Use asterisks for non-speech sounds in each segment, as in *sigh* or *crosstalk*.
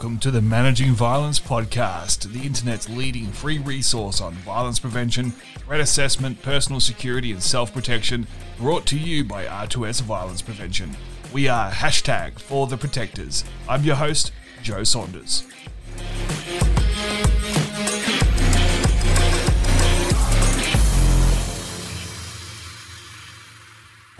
welcome to the Managing Violence Podcast, the internet's leading free resource on violence prevention, threat assessment, personal security, and self protection, brought to you by R2S Violence Prevention. We are hashtag for the protectors. I'm your host, Joe Saunders.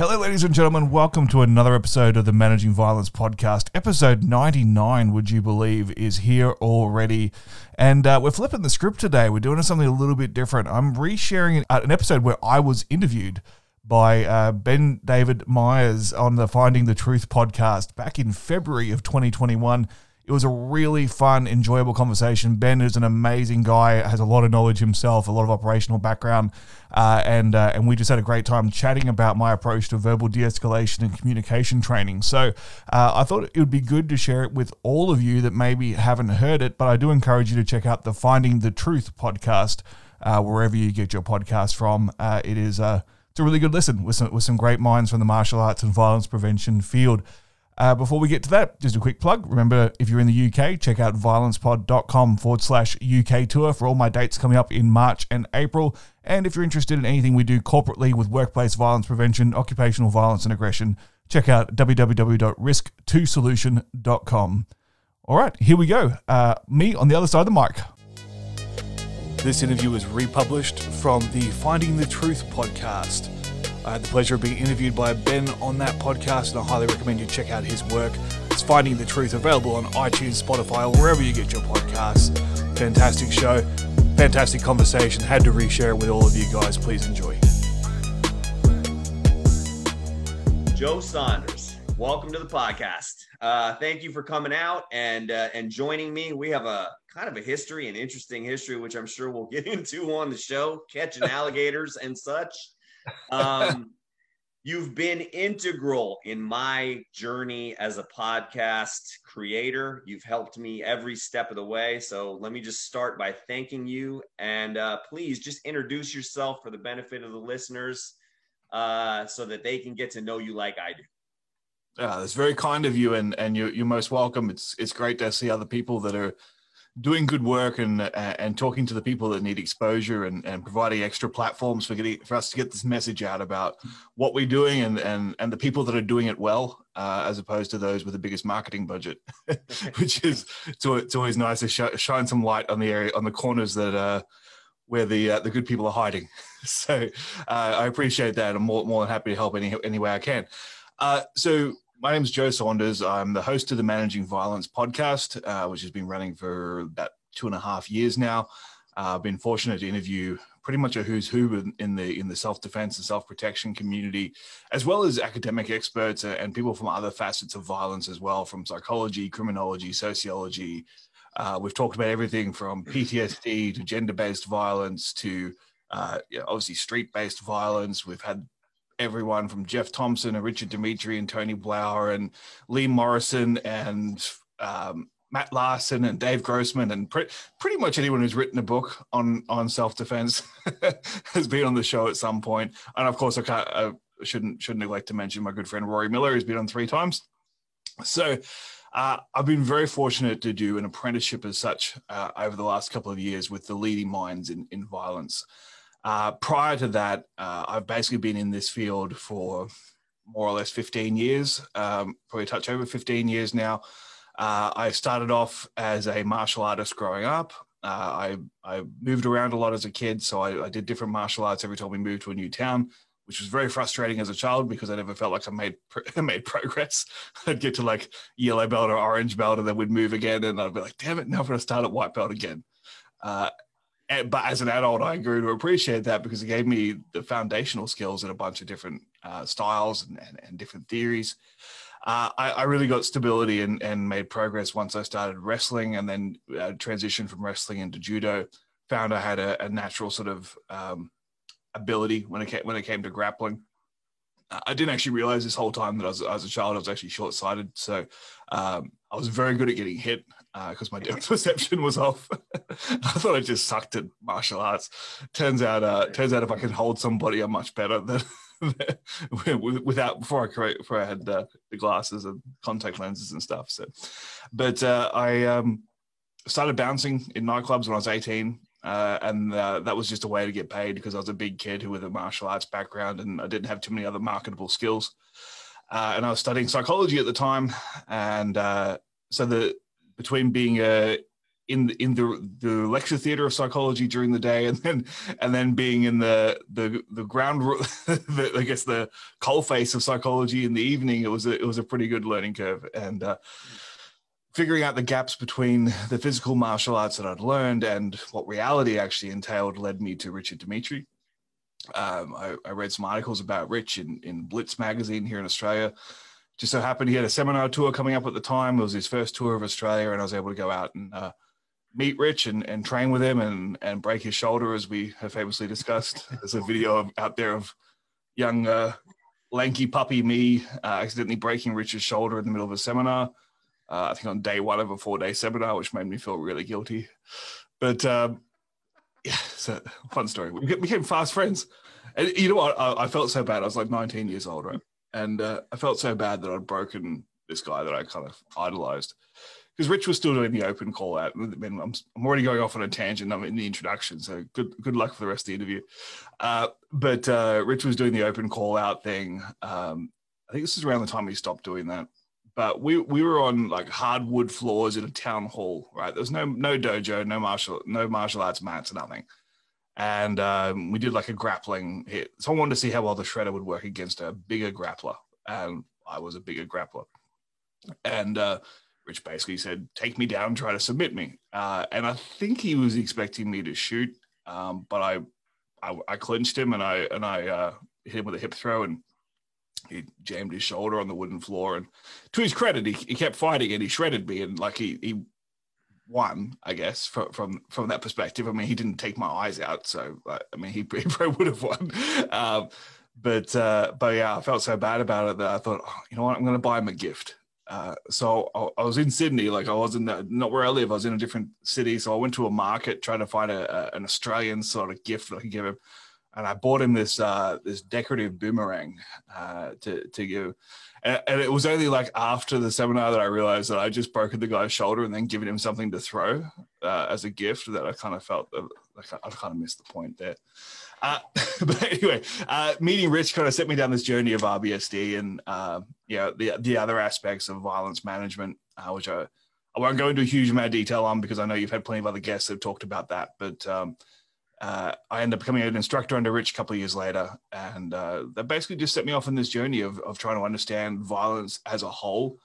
Hello, ladies and gentlemen. Welcome to another episode of the Managing Violence podcast. Episode 99, would you believe, is here already. And uh, we're flipping the script today. We're doing something a little bit different. I'm resharing an episode where I was interviewed by uh, Ben David Myers on the Finding the Truth podcast back in February of 2021. It was a really fun, enjoyable conversation. Ben is an amazing guy, has a lot of knowledge himself, a lot of operational background, uh, and uh, and we just had a great time chatting about my approach to verbal de-escalation and communication training. So uh, I thought it would be good to share it with all of you that maybe haven't heard it, but I do encourage you to check out the Finding the Truth podcast uh, wherever you get your podcast from. Uh, it is uh, it's a really good listen with some with some great minds from the martial arts and violence prevention field. Uh, before we get to that, just a quick plug. Remember, if you're in the UK, check out violencepod.com forward slash UK tour for all my dates coming up in March and April. And if you're interested in anything we do corporately with workplace violence prevention, occupational violence, and aggression, check out www.risk2solution.com. All right, here we go. Uh, me on the other side of the mic. This interview was republished from the Finding the Truth podcast. I had the pleasure of being interviewed by Ben on that podcast, and I highly recommend you check out his work. It's Finding the Truth, available on iTunes, Spotify, or wherever you get your podcasts. Fantastic show, fantastic conversation. Had to reshare it with all of you guys. Please enjoy. Joe Saunders, welcome to the podcast. Uh, thank you for coming out and uh, and joining me. We have a kind of a history, an interesting history, which I'm sure we'll *laughs* get into on the show, catching alligators and such. Um, *laughs* you've been integral in my journey as a podcast creator. You've helped me every step of the way. So let me just start by thanking you. And uh, please just introduce yourself for the benefit of the listeners uh, so that they can get to know you like I do. Yeah, that's very kind of you, and and you're, you're most welcome. It's it's great to see other people that are doing good work and uh, and talking to the people that need exposure and, and providing extra platforms for getting for us to get this message out about what we're doing and and and the people that are doing it well uh, as opposed to those with the biggest marketing budget *laughs* which is it's, it's always nice to sh- shine some light on the area on the corners that uh where the uh, the good people are hiding. *laughs* So uh, I appreciate that. I'm more, more than happy to help any any way I can. Uh, so my name is Joe Saunders. I'm the host of the Managing Violence podcast, uh, which has been running for about two and a half years now. Uh, I've been fortunate to interview pretty much a who's who in the in the self defense and self protection community, as well as academic experts and people from other facets of violence as well, from psychology, criminology, sociology. Uh, we've talked about everything from PTSD to gender based violence to uh, obviously street based violence. We've had everyone from Geoff Thompson and Richard Dimitri and Tony Blauer and Lee Morrison and um, Matt Larsen and Dave Grossman and pre- pretty much anyone who's written a book on on self defense *laughs* has been on the show at some point. And of course, I, can't, I shouldn't shouldn't neglect to mention my good friend Rory Miller, who's been on three times. So. Uh, I've been very fortunate to do an apprenticeship as such uh, over the last couple of years with the leading minds in, in violence. Uh, prior to that, uh, I've basically been in this field for more or less 15 years, um, probably touch over 15 years now. Uh, I started off as a martial artist growing up. Uh, I, I moved around a lot as a kid, so I, I, did different martial arts every time we moved to a new town, which was very frustrating as a child because I never felt like I made *laughs* made progress. *laughs* I'd get to like yellow belt or orange belt, and then we'd move again, and I'd be like, "Damn it, now I'm going to start at white belt again." Uh, but as an adult, I grew to appreciate that because it gave me the foundational skills in a bunch of different uh, styles and, and, and, different theories. Uh, I, I, really got stability and, and, made progress once I started wrestling and then uh, transitioned from wrestling into judo. Found I had a, a natural sort of um, ability when it came, when it came to grappling. I didn't actually realize this whole time that I was, as a child, I was actually short sighted. So um, I was very good at getting hit because uh, my depth *laughs* perception was off. *laughs* I thought I just sucked at martial arts. Turns out, uh, turns out if I can hold somebody, I'm much better than *laughs* without before I create before I had the, the, glasses and contact lenses and stuff. So, but uh, I um, started bouncing in nightclubs when I was 18. Uh, and uh, that was just a way to get paid because I was a big kid who with a martial arts background and I didn't have too many other marketable skills. Uh, and I was studying psychology at the time, and uh, so the between being a in in the the lecture theater of psychology during the day and then and then being in the the the ground *laughs* the, I guess the coal face of psychology in the evening it was a, it was a pretty good learning curve and uh, figuring out the gaps between the physical martial arts that I'd learned and what reality actually entailed led me to Richard Dimitri. Um, I, I, read some articles about Rich in, in Blitz magazine here in Australia. Just so happened he had a seminar tour coming up at the time. It was his first tour of Australia, and I was able to go out and uh, meet Rich and, and train with him and, and break his shoulder, as we have famously discussed. *laughs* There's a video of, out there of young, uh, lanky puppy me uh, accidentally breaking Rich's shoulder in the middle of a seminar. Uh, I think on day one of a four day seminar, which made me feel really guilty. But um, yeah, it's a fun story. We became fast friends. And you know what? I, I, felt so bad. I was like 19 years old, right? And uh, I felt so bad that I'd broken this guy that I kind of idolized because Rich was still doing the open call out. I'm, I'm already going off on a tangent. I'm in the introduction, so good good luck for the rest of the interview. Uh, but uh, Rich was doing the open call out thing. Um, I think this is around the time he stopped doing that. But we we were on like hardwood floors in a town hall, right? There was no no dojo, no martial no martial arts mats, nothing. And um, we did like a grappling hit. So I wanted to see how well the shredder would work against a bigger grappler, and I was a bigger grappler. And uh, which basically said, "Take me down, try to submit me." Uh, and I think he was expecting me to shoot, um, but I, I, I, clinched him and I and I uh, hit him with a hip throw, and he jammed his shoulder on the wooden floor. And to his credit, he, he kept fighting and he shredded me, and like he he won, I guess, from from from that perspective. I mean, he didn't take my eyes out, so I mean, he, *laughs* he probably would have won. Um, but uh, but yeah, I felt so bad about it that I thought, oh, you know what, I'm going to buy him a gift. Uh, so I, I, was in Sydney, like I was in the, not where I live. I was in a different city, so I went to a market trying to find a, a, an Australian sort of gift that I could give him, and I bought him this uh, this decorative boomerang uh, to to give. And, and, it was only like after the seminar that I realized that I just broken the guy's shoulder and then given him something to throw uh, as a gift that I kind of felt like I kind of missed the point there. Uh, *laughs* but anyway, uh, meeting Rich kind of set me down this journey of RBSD and uh, yeah, the the other aspects of violence management, uh, which I, I won't go into a huge amount of detail on because I know you've had plenty of other guests that have talked about that. But um, uh, I ended up becoming an instructor under Rich a couple of years later, and uh, that basically just set me off on this journey of of trying to understand violence as a whole.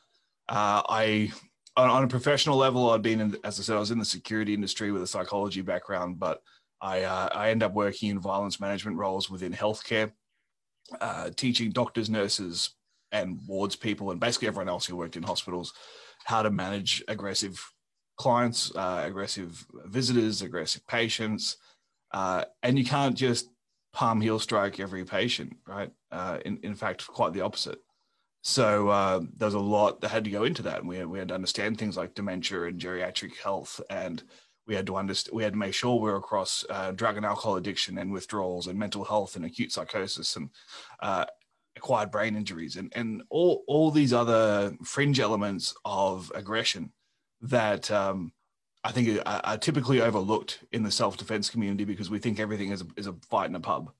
I on, on, a professional level, I'd been in, as I said, I was in the security industry with a psychology background, but I, uh, I end up working in violence management roles within healthcare, uh, teaching doctors, nurses, and wards people, and basically everyone else who worked in hospitals, how to manage aggressive clients, uh, aggressive visitors, aggressive patients. Uh, and you can't just palm heel strike every patient, right? Uh, in, in fact, quite the opposite. So uh, there's a lot that had to go into that. And we had, we had to understand things like dementia and geriatric health and we had to understand we had to make sure we are across uh, drug and alcohol addiction and withdrawals and mental health and acute psychosis and uh, acquired brain injuries and and all all these other fringe elements of aggression that um, I think are, are, typically overlooked in the self defense community because we think everything is a, is a fight in a pub,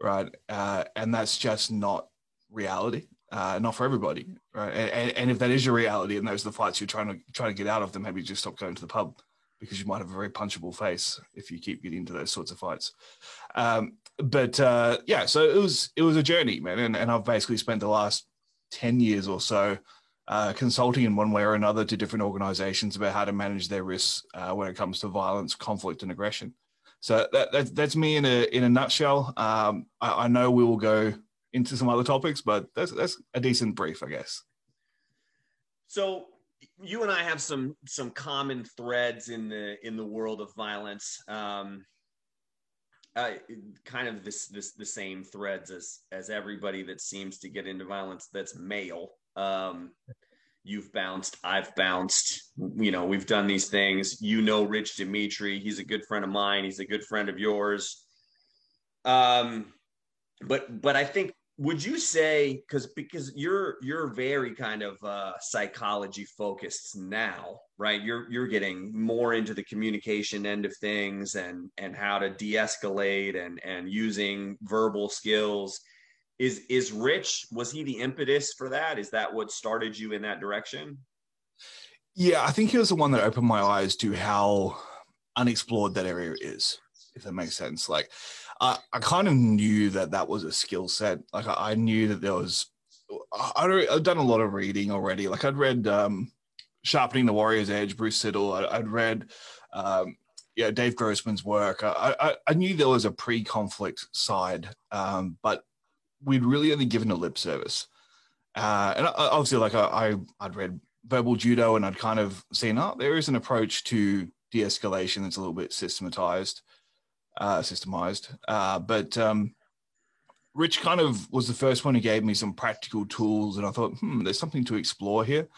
right? Uh, and that's just not reality. Uh, not for everybody, right? And, and, if that is your reality and those are the fights you're trying to trying to get out of, then maybe just stop going to the pub because you might have a very punchable face if you keep getting into those sorts of fights. Um, but uh, yeah, so it was it was a journey, man, and, and I've basically spent the last ten years or so uh, consulting in one way or another to different organizations about how to manage their risks uh, when it comes to violence, conflict, and aggression. So that, that that's me in a in a nutshell. Um, I, I know we will go into some other topics, but that's that's a decent brief, I guess. So you and I have some some common threads in the in the world of violence. Um, uh, kind of this this the same threads as as everybody that seems to get into violence that's male. Um, you've bounced, I've bounced. You know, we've done these things. You know, Rich Dimitri. He's a good friend of mine. He's a good friend of yours. Um, but but I think would you say because because you're you're very kind of uh, psychology focused now right you're you're getting more into the communication end of things and and how to de-escalate and and using verbal skills is is rich was he the impetus for that is that what started you in that direction yeah i think he was the one that opened my eyes to how unexplored that area is if that makes sense like I, I kind of knew that that was a skill set. Like I, I knew that there was. I, I'd done a lot of reading already. Like I'd read um, "Sharpening the Warrior's Edge," Bruce Siddle. I, would read, um, yeah, Dave Grossman's work. I, I, I knew there was a pre-conflict side, um, but we'd really only given a lip service. Uh, and obviously, like I, I, would read verbal judo, and I'd kind of seen, oh, there is an approach to de-escalation that's a little bit systematized uh, systemized. Uh, but um, Rich kind of was the first one who gave me some practical tools, and I thought, hmm, there's something to explore here.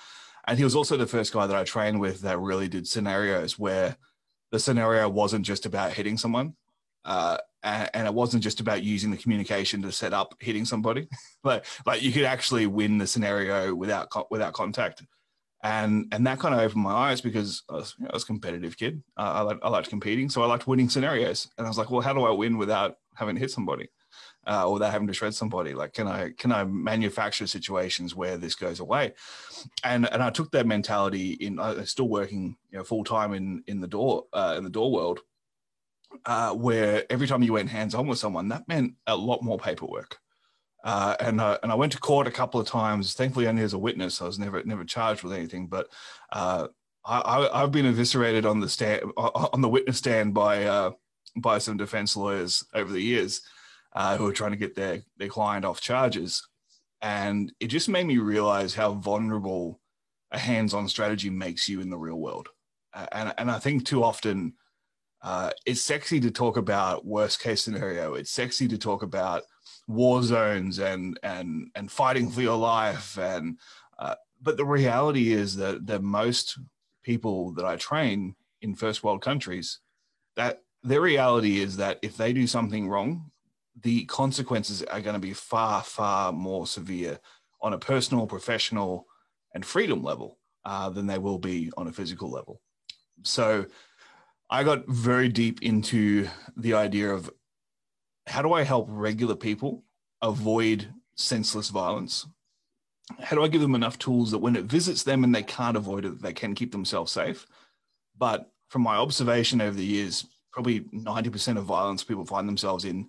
And he was also the first guy that I trained with that really did scenarios where the scenario wasn't just about hitting someone, uh, and, it wasn't just about using the communication to set up hitting somebody. *laughs* like, like you could actually win the scenario without without contact and and that kind of opened my eyes because I was, you know, I was a competitive kid. Uh, I, liked, I liked competing, so I liked winning scenarios. And I was like, well, how do I win without having to hit somebody, uh, or without having to shred somebody? Like, can I can I manufacture situations where this goes away? And and I took that mentality in. I'm still working, you know, full time in in the door uh, in the door world, uh, where every time you went hands on with someone, that meant a lot more paperwork. Uh, and uh, and I went to court a couple of times. Thankfully, only as a witness. I was never never charged with anything. But uh, I, have been eviscerated on the stand on the witness stand by uh, by some defense lawyers over the years uh, who are trying to get their their client off charges, and it just made me realize how vulnerable a hands-on strategy makes you in the real world. and and I think too often. It's sexy to talk about worst case scenario. It's sexy to talk about war zones and and and fighting for your life and uh, but the reality is that that most people that I train in first world countries that their reality is that if they do something wrong the consequences are going to be far far more severe on a personal professional and freedom level uh, than they will be on a physical level so I got very deep into the idea of how do I help regular people avoid senseless violence? How do I give them enough tools that when it visits them and they can't avoid it, they can keep themselves safe? But from my observation over the years, probably 90% of violence people find themselves in,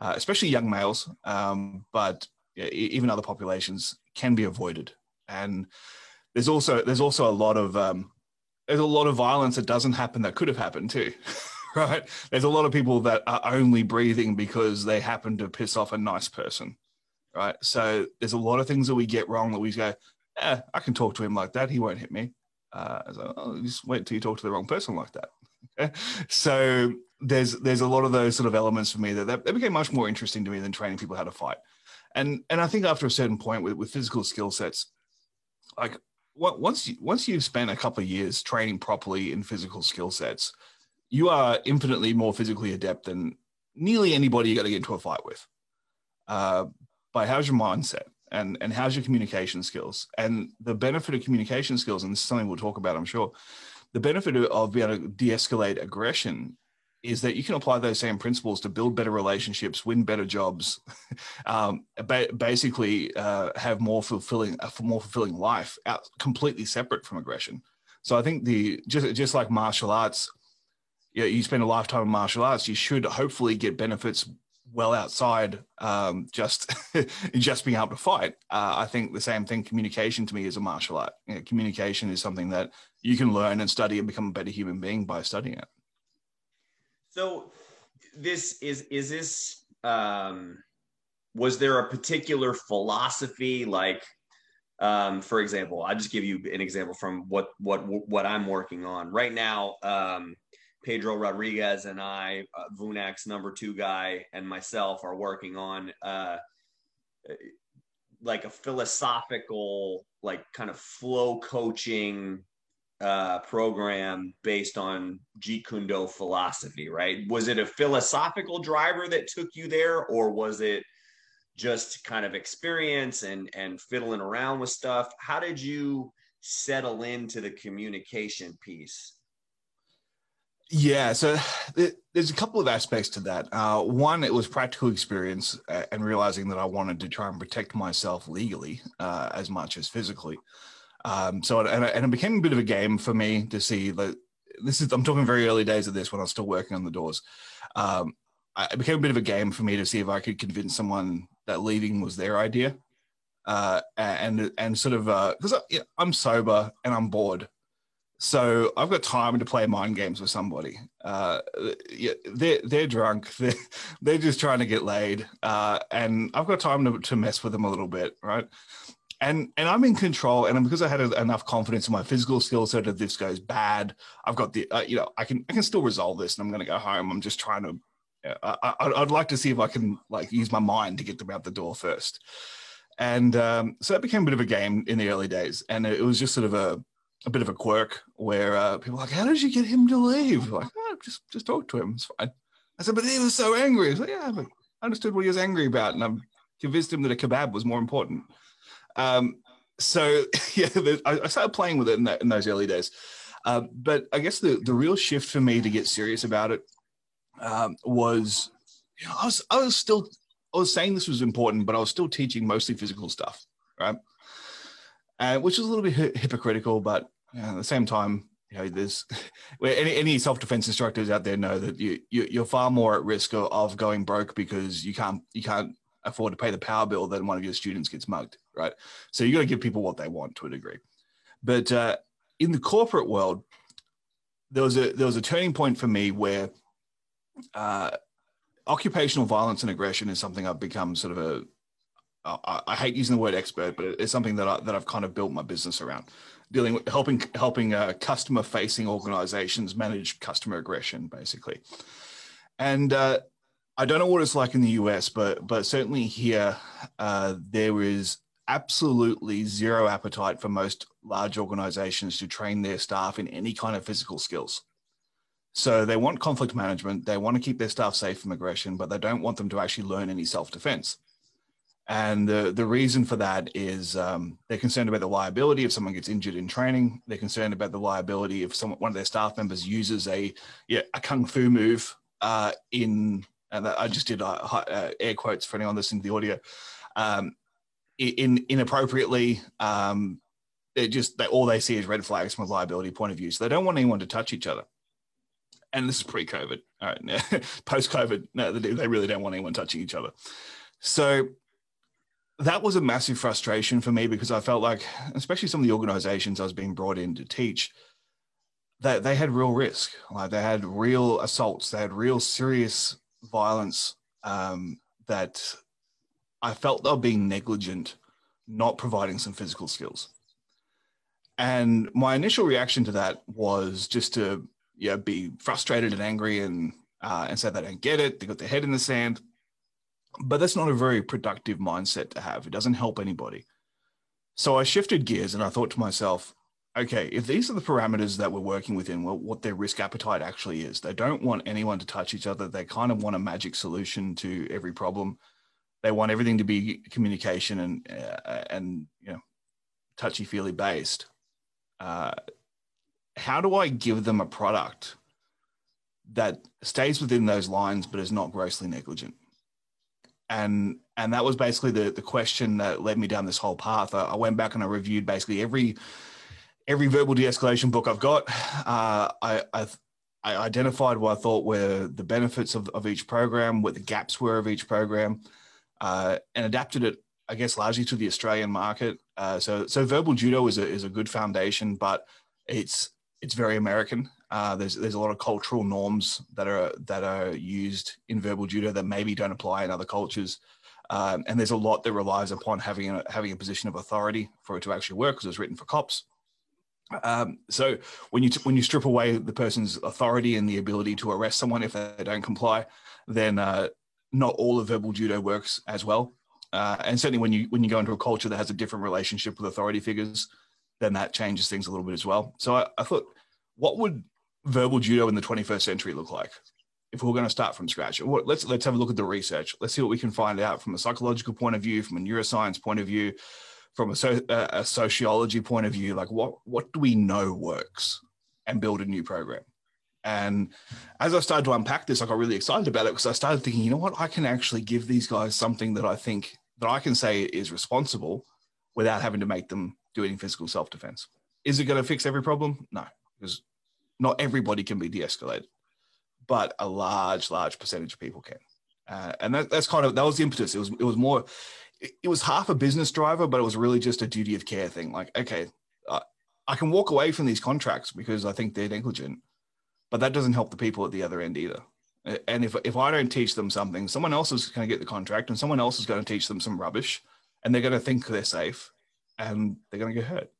uh, especially young males, um, but yeah, even other populations can be avoided. And there's also there's also a lot of um, there's a lot of violence that doesn't happen that could have happened too. *laughs* right? There's a lot of people that are only breathing because they happen to piss off a nice person, right? So there's a lot of things that we get wrong that we go, yeah, I can talk to him like that. He won't hit me. Uh, oh, just wait till you talk to the wrong person like that. *laughs* So there's there's a lot of those sort of elements for me that, that, became much more interesting to me than training people how to fight. And and I think after a certain point with, with physical skill sets, like once you, once you've spent a couple of years training properly in physical skill sets, you are infinitely more physically adept than nearly anybody you got to get into a fight with. Uh, but how's your mindset and and how's your communication skills? And the benefit of communication skills, and this is something we'll talk about, I'm sure. The benefit of being able to de-escalate aggression is that you can apply those same principles to build better relationships, win better jobs, *laughs* um, ba- basically uh, have more fulfilling, a more fulfilling life, out, completely separate from aggression. So I think the just just like martial arts, you, know, you spend a lifetime in martial arts, you should hopefully get benefits well outside um, just *laughs* just being able to fight. Uh, I think the same thing. Communication to me is a martial art. You know, communication is something that you can learn and study and become a better human being by studying it. So, this is is this um, was there a particular philosophy like? Um, for example, I'll just give you an example from what what what I'm working on right now. Um, Pedro Rodriguez and I, uh, number two guy, and myself are working on uh, like a philosophical, like kind of flow coaching uh, program based on Jeet Kune Do philosophy, right? Was it a philosophical driver that took you there, or was it just kind of experience and and fiddling around with stuff. How did you settle into the communication piece? Yeah, so *sighs* there's a couple of aspects to that. Uh, one, it was practical experience uh, and realizing that I wanted to try and protect myself legally uh, as much as physically. Um, so, and, and, it became a bit of a game for me to see that this is, I'm talking very early days of this when I was still working on the doors. Um, it became a bit of a game for me to see if I could convince someone that leaving was their idea. Uh, and, and sort of, because uh, I'm sober and I'm bored so I've got time to play mind games with somebody. Uh, yeah, they're they're drunk. *laughs* They're they're just trying to get laid, uh, and I've got time to, to mess with them a little bit, right? And and I'm in control, and because I had a, enough confidence in my physical skills that if this goes bad, I've got the uh, you know I can I can still resolve this, and I'm going to go home. I'm just trying to. I, I, would like to see if I can like use my mind to get them out the door first. And um, so that became a bit of a game in the early days, and it was just sort of a a bit of a quirk where uh, people like, "How did you get him to leave?" Like, oh, just just talk to him. It's fine. I said, "But he was so angry." I was like, "Yeah, but I understood what he was angry about, and I convinced him that a kebab was more important." Um, so *laughs* yeah, I, started playing with it in, that, in those early days. Uh, but I guess the the real shift for me to get serious about it um, was, you know, I was I was still I was saying this was important, but I was still teaching mostly physical stuff, right? uh, which is a little bit hypocritical, but you know, at the same time, you know, there's *laughs* any, any self-defense instructors out there know that you, you are far more at risk of, of going broke because you can't you can't afford to pay the power bill than one of your students gets mugged, right? So you got to give people what they want to a degree. But uh, in the corporate world, there was a there was a turning point for me where uh, occupational violence and aggression is something I've become sort of a I, hate using the word expert, but it's something that I, that I've kind of built my business around, dealing with helping helping uh, customer facing organizations manage customer aggression, basically. And uh, I don't know what it's like in the US, but but certainly here uh, there is absolutely zero appetite for most large organizations to train their staff in any kind of physical skills. So they want conflict management, they want to keep their staff safe from aggression, but they don't want them to actually learn any self defense. And the, the reason for that is um, they're concerned about the liability if someone gets injured in training. They're concerned about the liability if someone, one of their staff members uses a, yeah, a kung fu move uh, in, and I just did uh, uh, air quotes for anyone listening to the audio, um, in inappropriately. Um, they just they, all they see is red flags from a liability point of view. So they don't want anyone to touch each other. And this is pre-COVID. All right, *laughs* post-COVID, no, they really don't want anyone touching each other. So that was a massive frustration for me because I felt like, especially some of the organizations I was being brought in to teach, that they had real risk. Like they had real assaults, they had real serious violence um, that I felt they were being negligent, not providing some physical skills. And my initial reaction to that was just to yeah, be frustrated and angry and uh, and say they don't get it. They got their head in the sand but that's not a very productive mindset to have. It doesn't help anybody. So I shifted gears and I thought to myself, okay, if these are the parameters that we're working within, well, what their risk appetite actually is, they don't want anyone to touch each other. They kind of want a magic solution to every problem. They want everything to be communication and uh, and you know touchy feely based. Uh, how do I give them a product that stays within those lines but is not grossly negligent? and and that was basically the the question that led me down this whole path. I, I went back and I reviewed basically every every verbal de-escalation book I've got. Uh, I, I I identified what I thought were the benefits of, of each program, what the gaps were of each program, uh, and adapted it, I guess, largely to the Australian market. Uh, so, so verbal judo is a is a good foundation, but it's it's very American. Uh, there's there's a lot of cultural norms that are that are used in verbal judo that maybe don't apply in other cultures, um, and there's a lot that relies upon having a, having a position of authority for it to actually work because it's written for cops. Um, so when you when you strip away the person's authority and the ability to arrest someone if they don't comply, then uh, not all of verbal judo works as well. Uh, and certainly when you when you go into a culture that has a different relationship with authority figures, then that changes things a little bit as well. So I, I thought, what would verbal judo in the 21st century look like? if we're going to start from scratch. Let's let's have a look at the research. Let's see what we can find out from a psychological point of view, from a neuroscience point of view, from a, so, a sociology point of view. Like what what do we know works, and build a new program. And as I started to unpack this, I got really excited about it because I started thinking, you know what, I can actually give these guys something that I think that I can say is responsible without having to make them do any physical self defense. Is it going to fix every problem? No, because not everybody can be de escalated, but a large, large percentage of people can. Uh, and that, that's kind of that was the impetus. It was it was more, it, it, was half a business driver, but it was really just a duty of care thing. Like, okay, uh, I can walk away from these contracts because I think they're negligent, but that doesn't help the people at the other end either. And if if I don't teach them something, someone else is going to get the contract, and someone else is going to teach them some rubbish, and they're going to think they're safe, and they're going to get hurt.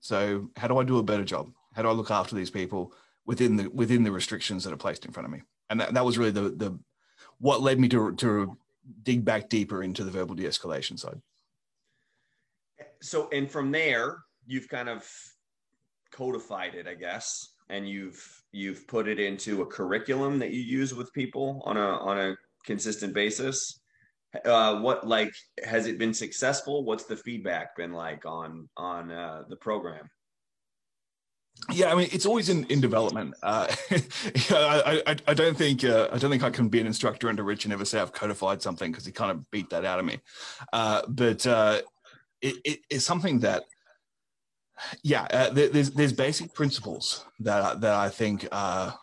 So, how do I do a better job? How do I look after these people within the within the restrictions that are placed in front of me? And that, that was really the the what led me to to dig back deeper into the verbal de-escalation side. So, and from there, you've kind of codified it, I guess, and you've you've put it into a curriculum that you use with people on a on a consistent basis uh, what like has it been successful? What's the feedback been like on on uh, the program? Yeah, I mean, it's always in, in development. Uh, *laughs* I, I, I don't think uh, I don't think I can be an instructor under Rich and ever say I've codified something because he kind of beat that out of me. Uh, but uh, it, it, it's something that, yeah, uh, there's there's basic principles that that I think are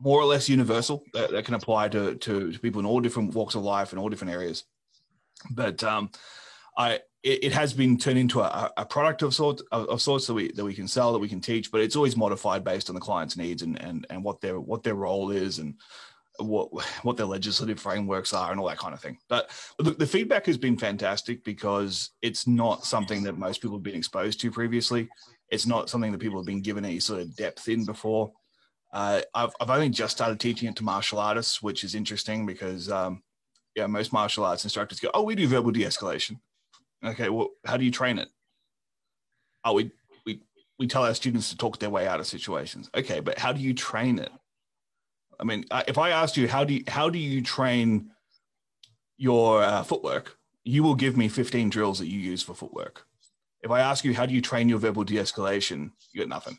more or less universal that, that can apply to, to, to people in all different walks of life and all different areas. But um, I it, it, has been turned into a, a product of sorts of, of, sorts that we that we can sell that we can teach, but it's always modified based on the client's needs and and and what their what their role is and what what their legislative frameworks are and all that kind of thing. But the, feedback has been fantastic because it's not something that most people have been exposed to previously. It's not something that people have been given any sort of depth in before. Uh, I've, I've only just started teaching it to martial artists, which is interesting because, um, yeah, most martial arts instructors go, "Oh, we do verbal de-escalation." Okay, well, how do you train it? Oh, we we we tell our students to talk their way out of situations. Okay, but how do you train it? I mean, if I asked you how do you, how do you train your uh, footwork, you will give me 15 drills that you use for footwork. If I ask you how do you train your verbal de-escalation, you get nothing.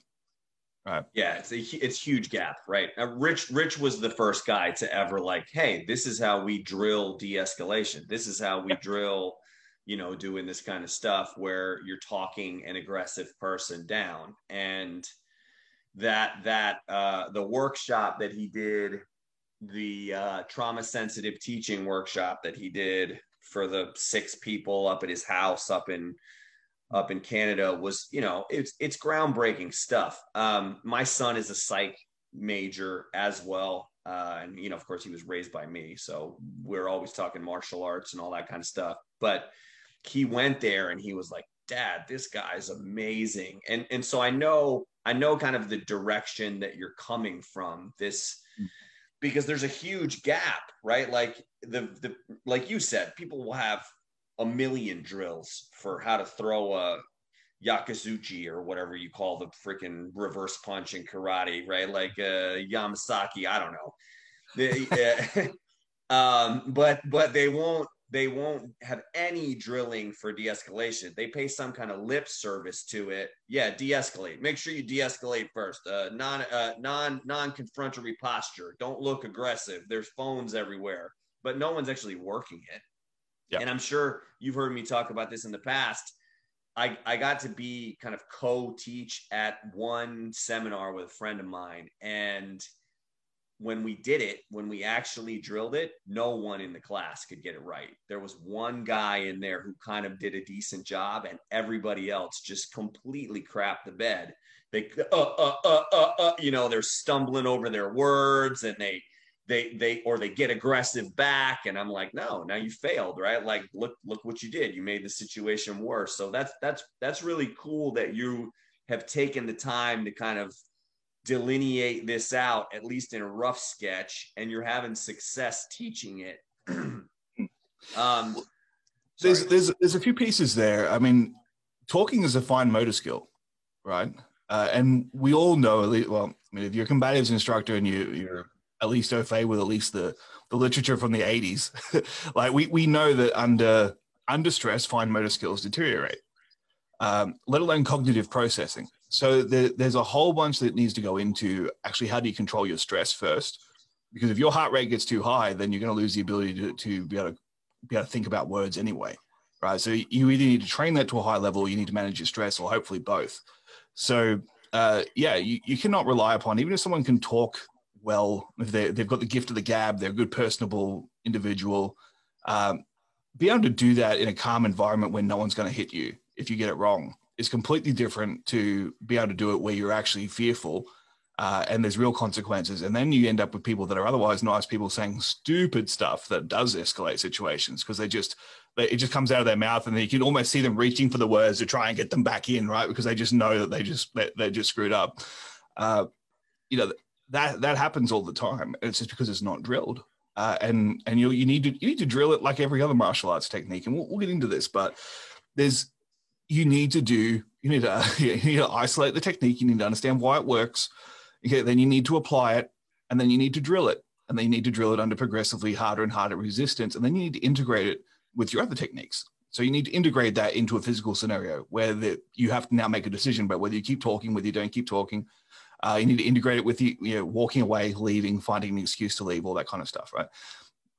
Right. Yeah, it's a it's huge gap, right? Uh, Rich Rich was the first guy to ever like, hey, this is how we drill de-escalation. This is how we drill, you know, doing this kind of stuff where you're talking an aggressive person down. And that that uh the workshop that he did, the uh trauma sensitive teaching workshop that he did for the six people up at his house up in up in Canada was, you know, it's it's groundbreaking stuff. Um, my son is a psych major as well. Uh, and you know, of course, he was raised by me, so we're always talking martial arts and all that kind of stuff. But he went there and he was like, "Dad, this guy's amazing." And and so I know I know kind of the direction that you're coming from. This mm. because there's a huge gap, right? Like the the like you said, people will have a million drills for how to throw a yakizuchi or whatever you call the freaking reverse punch in karate, right? Like uh, Yamasaki, I don't know. They, *laughs* um, but but they won't they won't have any drilling for de-escalation. They pay some kind of lip service to it. Yeah, de-escalate. Make sure you de-escalate first. Uh, non uh, non non confrontatory posture. Don't look aggressive. There's phones everywhere, but no one's actually working it. And I'm sure you've heard me talk about this in the past. I, I got to be kind of co-teach at one seminar with a friend of mine. And when we did it, when we actually drilled it, no one in the class could get it right. There was one guy in there who kind of did a decent job, and everybody else just completely crapped the bed. They, uh, uh, uh, uh, uh, you know, they're stumbling over their words and they they they or they get aggressive back and i'm like no now you failed right like look look what you did you made the situation worse so that's that's that's really cool that you have taken the time to kind of delineate this out at least in a rough sketch and you're having success teaching it *clears throat* um there's there's there's a few pieces there i mean talking is a fine motor skill right uh, and we all know at least, well i mean if you're a combatives instructor and you you're at least au fait with at least the the literature from the 80s. *laughs* like we we know that under under stress, fine motor skills deteriorate, um, let alone cognitive processing. So there, there's a whole bunch that needs to go into actually how do you control your stress first? Because if your heart rate gets too high, then you're going to lose the ability to, to be able to be able to think about words anyway, right? So you either need to train that to a high level, you need to manage your stress, or hopefully both. So uh, yeah, you, you cannot rely upon even if someone can talk well, if they they've got the gift of the gab, they're a good personable individual. Um, be able to do that in a calm environment when no one's going to hit you if you get it wrong is completely different to be able to do it where you're actually fearful uh, and there's real consequences. And then you end up with people that are otherwise nice people saying stupid stuff that does escalate situations because they just they, it just comes out of their mouth and you can almost see them reaching for the words to try and get them back in, right? Because they just know that they just they, they're just screwed up. Uh, you know that that happens all the time. It's just because it's not drilled. Uh, and and you you need to you need to drill it like every other martial arts technique. And we'll, we'll get into this, but there's you need to do you need to *laughs* you need to isolate the technique. You need to understand why it works. Okay, then you need to apply it, and then you need to drill it, and then you need to drill it under progressively harder and harder resistance, and then you need to integrate it with your other techniques. So you need to integrate that into a physical scenario where the, you have to now make a decision about whether you keep talking, whether you don't keep talking. Uh, you need to integrate it with you, you know, walking away, leaving, finding an excuse to leave, all that kind of stuff, right?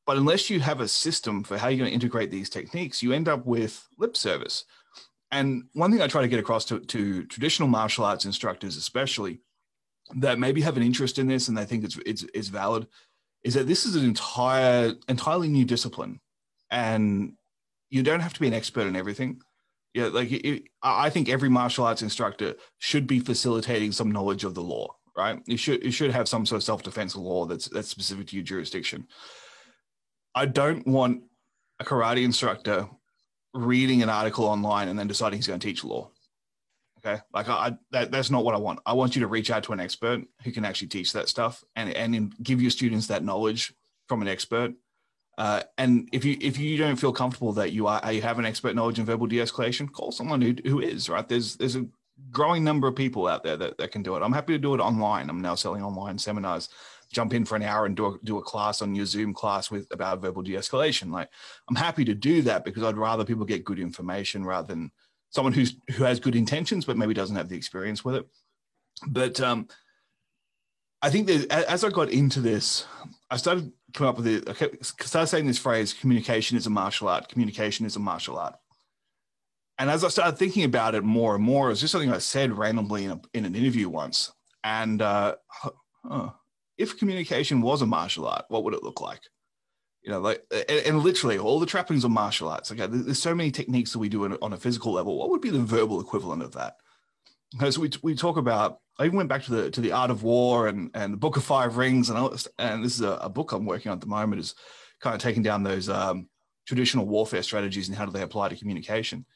But unless you have a system for how you're going to integrate these techniques, you end up with lip service. And one thing I try to get across to, to traditional martial arts instructors, especially that maybe have an interest in this and they think it's, it's, it's valid, is that this is an entire entirely new discipline, and you don't have to be an expert in everything. Yeah, like it, I think every martial arts instructor should be facilitating some knowledge of the law, right? You should you should have some sort of self defense law that's that's specific to your jurisdiction. I don't want a karate instructor reading an article online and then deciding he's going to teach law. Okay, like I, that, that's not what I want. I want you to reach out to an expert who can actually teach that stuff and and give your students that knowledge from an expert. Uh, and if you if you don't feel comfortable that you are you have an expert knowledge in verbal de-escalation, call someone who, who is right. There's there's a growing number of people out there that, that can do it. I'm happy to do it online. I'm now selling online seminars jump in for an hour and do a, do a class on your Zoom class with about verbal de-escalation. Like I'm happy to do that because I'd rather people get good information rather than someone who's who has good intentions but maybe doesn't have the experience with it. But um, I think that as I got into this, I started coming up with it. I started saying this phrase: "Communication is a martial art." Communication is a martial art. And as I started thinking about it more and more, it was just something I said randomly in, a, in an interview once. And uh, if communication was a martial art, what would it look like? You know, like, and, and literally all the trappings of martial arts. Okay, there's so many techniques that we do on a physical level. What would be the verbal equivalent of that? So we, we talk about. I even went back to the to the art of war and and the Book of Five Rings and all, and this is a, a book I'm working on at the moment is kind of taking down those um, traditional warfare strategies and how do they apply to communication.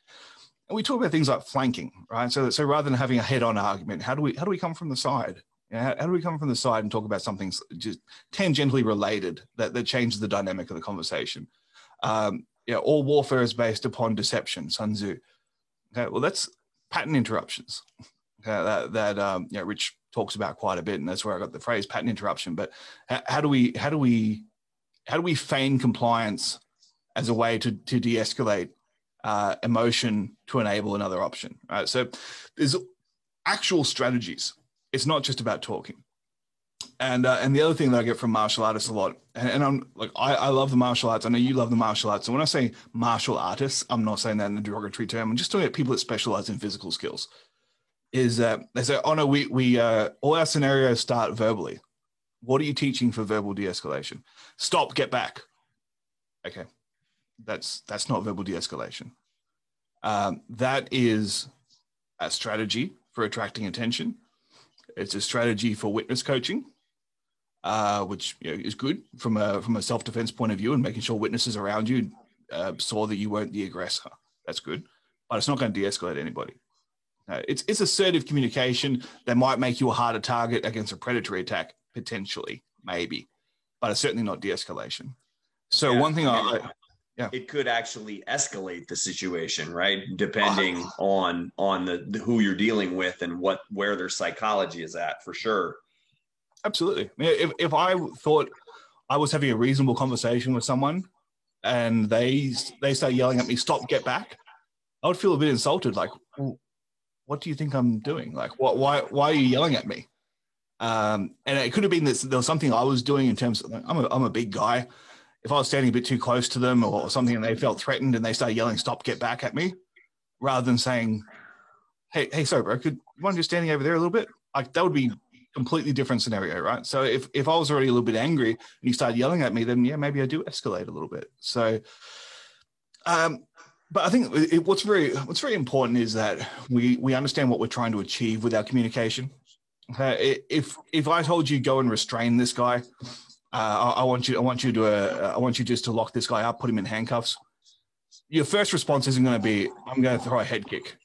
And we talk about things like flanking, right? So so rather than having a head-on argument, how do we how do we come from the side? How, do we come from the side and talk about something just tangentially related that, that changes the dynamic of the conversation? Um, yeah, all warfare is based upon deception, Sun Tzu. Okay, well, that's pattern interruptions. Okay, that that um, you know, Rich talks about quite a bit, and that's where I got the phrase pattern interruption. But how, how do we how do we how do we feign compliance as a way to to de-escalate uh, emotion to enable another option? Right. So there's actual strategies it's not just about talking. And uh, and the other thing that I get from martial artists a lot, and, and I'm like, I, I love the martial arts. I know you love the martial arts. And when I say martial artists, I'm not saying that in a derogatory term. I'm just talking about people that specialize in physical skills. Is that they say, oh no, we we uh, all our scenarios start verbally. What are you teaching for verbal de-escalation? Stop, get back. Okay, that's that's not verbal de-escalation. Um, that is a strategy for attracting attention it's a strategy for witness coaching, uh, which you know, is good from a from a self defense point of view and making sure witnesses around you uh, saw that you weren't the aggressor. That's good, but it's not going to de-escalate anybody. Uh, it's it's assertive communication that might make you a harder target against a predatory attack potentially, maybe, but it's certainly not de-escalation. So yeah. one thing I, yeah. it could actually escalate the situation, right? Depending uh, on on the, the, who you're dealing with and what where their psychology is at, for sure. Absolutely. If, if I thought I was having a reasonable conversation with someone and they they start yelling at me, stop, get back, I would feel a bit insulted. Like, well, what do you think I'm doing? Like, what, why, why are you yelling at me? Um, and it could have been that there was something I was doing in terms of, like, I'm a, I'm a big guy. If I was standing a bit too close to them or something and they felt threatened and they started yelling, stop, get back at me, rather than saying, hey, hey, sorry, bro, could you mind just standing over there a little bit? Like, that would be completely different scenario, right? So if, if I was already a little bit angry and you started yelling at me, then yeah, maybe I do escalate a little bit. So, um, but I think it, what's very what's very important is that we we understand what we're trying to achieve with our communication. Okay, if if I told you go and restrain this guy, uh, I, I, want you I want you to uh, I want you just to lock this guy up, put him in handcuffs. Your first response isn't going to be I'm going to throw a head kick.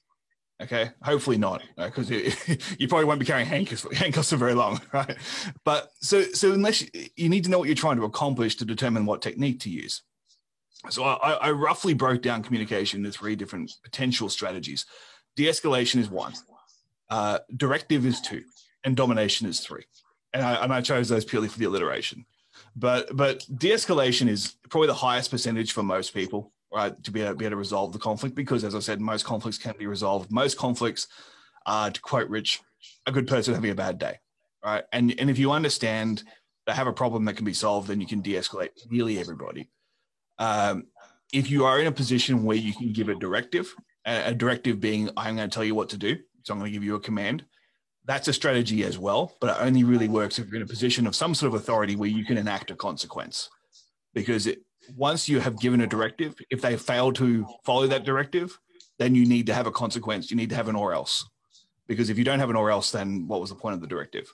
Okay, hopefully not, because you, *laughs* you, probably won't be carrying handcuffs, *laughs* handcuffs for very long, *laughs* right? But so so unless you, you need to know what you're trying to accomplish to determine what technique to use. So I, I roughly broke down communication into three different potential strategies. De-escalation is one, uh, directive is two, and domination is three. And I, and I chose those purely for the alliteration. But but de-escalation is probably the highest percentage for most people, right, to be able, be able to resolve the conflict because, as I said, most conflicts can be resolved. Most conflicts, uh, to quote Rich, a good person having a bad day, right? And and if you understand they have a problem that can be solved, then you can de-escalate nearly everybody. Um, if you are in a position where you can give a directive, a directive being, I'm going to tell you what to do, so I'm going to give you a command. That's a strategy as well, but it only really works if you're in a position of some sort of authority where you can enact a consequence. Because it, once you have given a directive, if they fail to follow that directive, then you need to have a consequence. You need to have an or else. Because if you don't have an or else, then what was the point of the directive?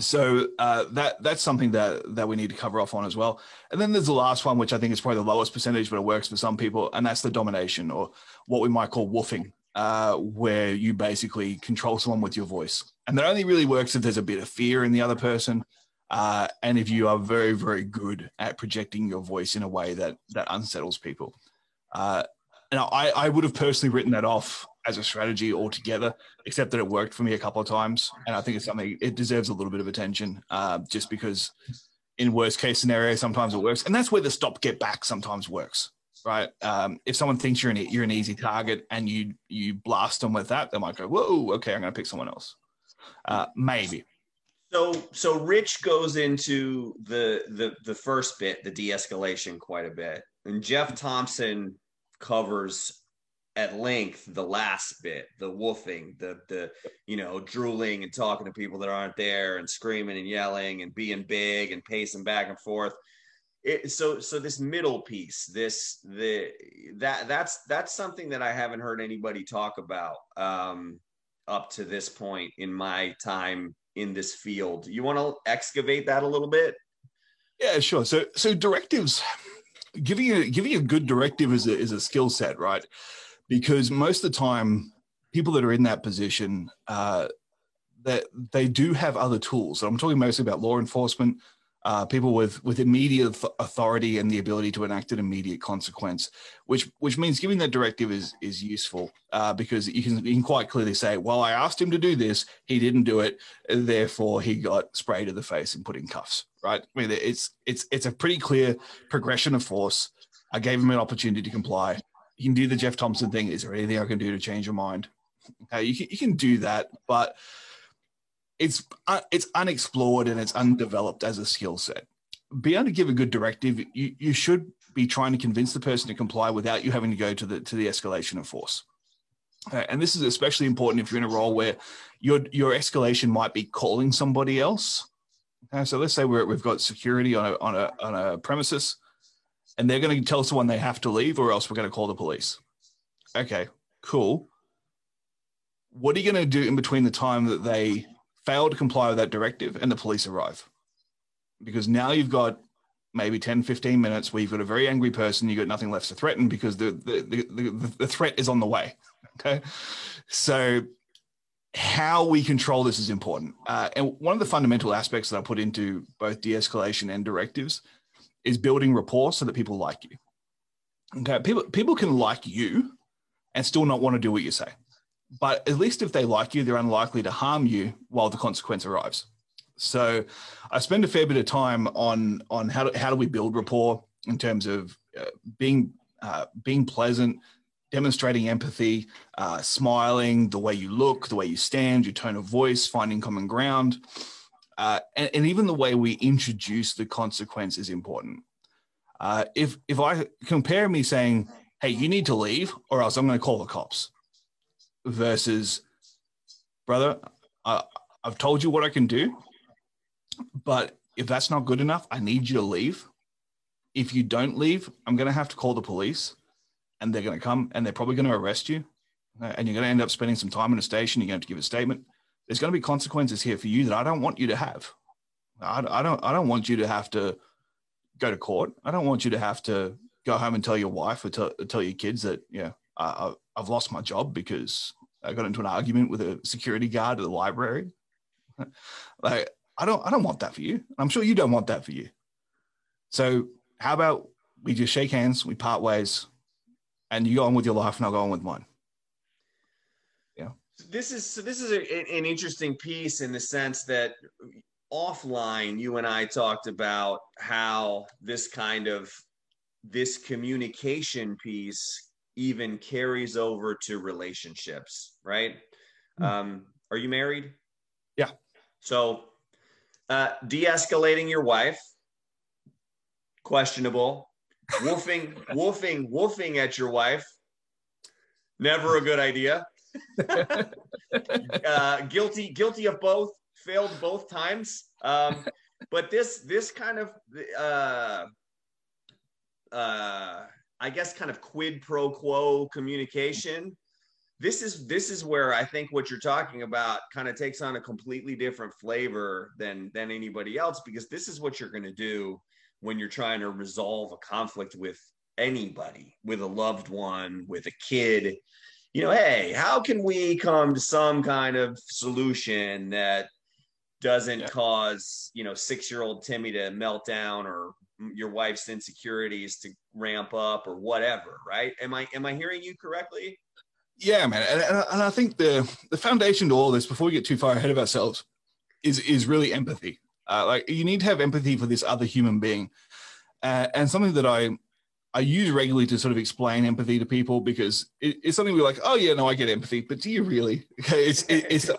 so uh, that that's something that that we need to cover off on as well. And then there's the last one, which I think is probably the lowest percentage, but it works for some people, and that's the domination or what we might call woofing, uh, where you basically control someone with your voice. And that only really works if there's a bit of fear in the other person, uh, and if you are very very good at projecting your voice in a way that that unsettles people. Uh, and I, I would have personally written that off as a strategy altogether, except that it worked for me a couple of times. And I think it's something it deserves a little bit of attention, uh, just because in worst case scenario, sometimes it works. And that's where the stop get back sometimes works, right? Um, if someone thinks you're an, you're an easy target and you, you blast them with that, they might go, whoa, okay, I'm going to pick someone else. Uh, maybe. So, so Rich goes into the, the, the first bit, the de-escalation quite a bit and Geoff Thompson covers at length the last bit the woofing the the you know drooling and talking to people that aren't there and screaming and yelling and being big and pacing back and forth it, so so this middle piece this the that that's that's something that i haven't heard anybody talk about um up to this point in my time in this field. You want to excavate that a little bit? Yeah sure. So so directives giving a giving a good directive is a, is a skill set right? Because most of the time, people that are in that position, uh, that they do have other tools. I'm talking mostly about law enforcement, uh, people with with immediate authority and the ability to enact an immediate consequence, which which means giving that directive is is useful uh, because you can you can quite clearly say, well, I asked him to do this, he didn't do it, therefore he got sprayed in the face and put in cuffs. Right? I mean, it's it's it's a pretty clear progression of force. I gave him an opportunity to comply you can do the Geoff Thompson thing. Is there anything I can do to change your mind? Okay, you can, you can do that, but it's uh, it's unexplored and it's undeveloped as a skill set. Be able to give a good directive, you, you should be trying to convince the person to comply without you having to go to the to the escalation of force. Okay, and this is especially important if you're in a role where your your escalation might be calling somebody else. So let's say we have got security on a, on a on a premises and they're going to tell someone they have to leave or else we're going to call the police. Okay, cool. What are you going to do in between the time that they fail to comply with that directive and the police arrive? Because now you've got maybe 10, 15 minutes where you've got a very angry person, you've got nothing left to threaten because the, the, the, the, the threat is on the way. *laughs* Okay. So, how we control this is important. Uh, and one of the fundamental aspects that I put into both de escalation and directives is building rapport so that people like you. Okay, people people can like you and still not want to do what you say. But at least if they like you, they're unlikely to harm you while the consequence arrives. So I spend a fair bit of time on on how do, how do we build rapport in terms of uh, being uh, being pleasant, demonstrating empathy, uh, smiling, the way you look, the way you stand, your tone of voice, finding common ground, uh, and, and, even the way we introduce the consequence is important. Uh, if if I compare me saying, "Hey, you need to leave," or else I'm going to call the cops, versus, brother, I've told you what I can do, but if that's not good enough, I need you to leave. If you don't leave, I'm going to have to call the police and they're going to come and they're probably going to arrest you. Uh, and you're going to end up spending some time in a station. You're going to have to give a statement. There's going to be consequences here for you that I don't want you to have. I, I don't. I don't want you to have to go to court. I don't want you to have to go home and tell your wife or tell, tell your kids that yeah, I, I've lost my job because I got into an argument with a security guard at the library. *laughs* like I don't. I don't want that for you. I'm sure you don't want that for you. So how about we just shake hands, we part ways, and you go on with your life and I'll go on with mine. Yeah. This is so this is a, an interesting piece in the sense that offline you and I talked about how this kind of this communication piece even carries over to relationships, right? Mm-hmm. Um, are you married? Yeah. So, uh, de-escalating your wife, questionable *laughs* woofing, woofing, woofing at your wife. Never a good idea. *laughs* uh, guilty, guilty of both. Failed both times. Um, but this, this kind of, uh, uh, I guess, kind of quid pro quo communication. This is this is where I think what you're talking about kind of takes on a completely different flavor than than anybody else because this is what you're going to do when you're trying to resolve a conflict with anybody, with a loved one, with a kid. You know, hey, how can we come to some kind of solution that doesn't yeah. cause, you know, six year old Timmy to melt down or your wife's insecurities to ramp up or whatever, right? Am I am I hearing you correctly? Yeah, man, and, and I think the the foundation to all this, before we get too far ahead of ourselves, is is really empathy. Uh, like you need to have empathy for this other human being, uh, and something that I I use regularly to sort of explain empathy to people because it, it's something we're like, oh yeah, no, I get empathy, but do you really? Okay, *laughs* it's it, it's.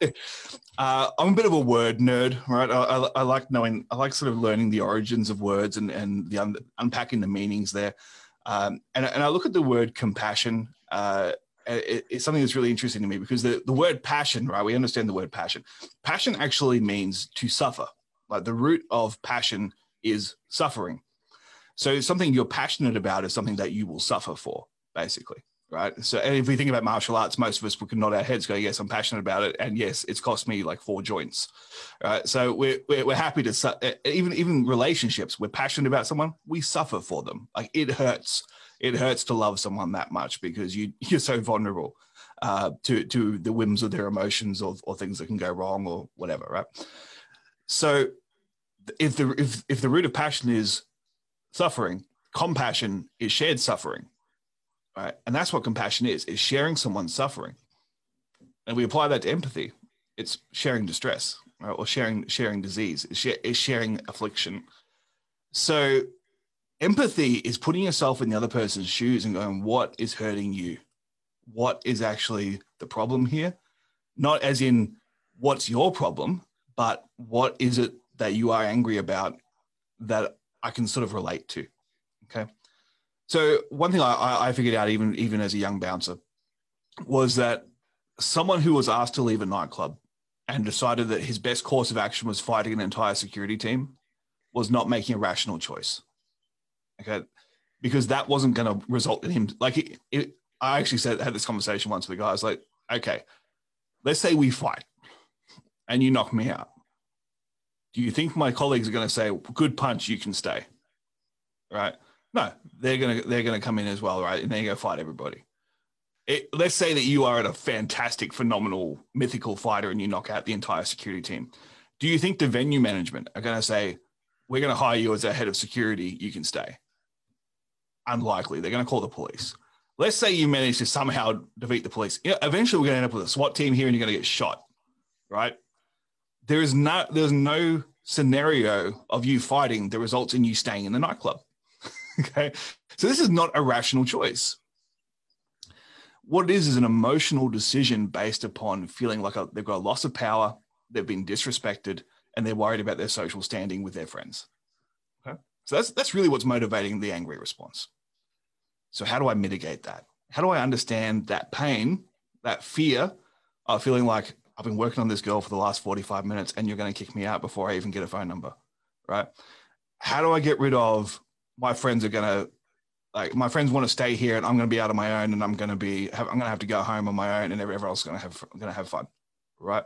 *laughs* *laughs* uh, I'm a bit of a word nerd, right? I, I, I, like knowing, I like sort of learning the origins of words and and the un, unpacking the meanings there. Um, and and I look at the word compassion. Uh, it, it's something that's really interesting to me because the, the word passion, right? We understand the word passion. Passion actually means to suffer. Like the root of passion is suffering. So something you're passionate about is something that you will suffer for, basically. Right. So if we think about martial arts, most of us would nod our heads, go, yes, I'm passionate about it. And yes, it's cost me like four joints. Right. So we're, we're, we're happy to, even, even relationships, we're passionate about someone, we suffer for them. Like it hurts it hurts to love someone that much because you *laughs* you're so vulnerable uh, to to the whims of their emotions or, or things that can go wrong or whatever, right? So if the if if the root of passion is suffering, compassion is shared suffering, right? And that's what compassion is: is sharing someone's suffering. And we apply that to empathy. It's sharing distress, right? or sharing sharing disease. It's sharing affliction. So empathy is putting yourself in the other person's shoes and going, what is hurting you? What is actually the problem here? Not as in what's your problem, but what is it that you are angry about that I can sort of relate to? Okay. So one thing I, I figured out even even as a young bouncer was that someone who was asked to leave a nightclub and decided that his best course of action was fighting an entire security team was not making a rational choice. Okay. Because that wasn't going to result in him. Like, it, it, I actually said, had this conversation once with the guys like, okay, let's say we fight and you knock me out. Do you think my colleagues are going to say, good punch, you can stay? Right. No, they're to, they're to come in as well. Right. And then you go fight everybody. It, let's say that you are a fantastic, phenomenal, mythical fighter and you knock out the entire security team. Do you think the venue management are to say, we're to hire you as a head of security, you can stay? unlikely. They're to call the police. Let's say you manage to somehow defeat the police. You know, eventually, we're to end up with a SWAT team here and you're to get shot, right? there is no there's no scenario of you fighting that results in you staying in the nightclub. *laughs* okay. So this is not a rational choice. What it is is an emotional decision based upon feeling like a, they've got a loss of power, they've been disrespected, and they're worried about their social standing with their friends. Okay. So that's that's really what's motivating the angry response. So how do I mitigate that? How do I understand that pain, that fear of feeling like I've been working on this girl for the last 45 minutes and you're going to kick me out before I even get a phone number, right? How do I get rid of my friends are to like my friends want to stay here and I'm going to be out on my own and I'm going to be have, I'm going to have to go home on my own and everyone else is going to have going to have fun, right?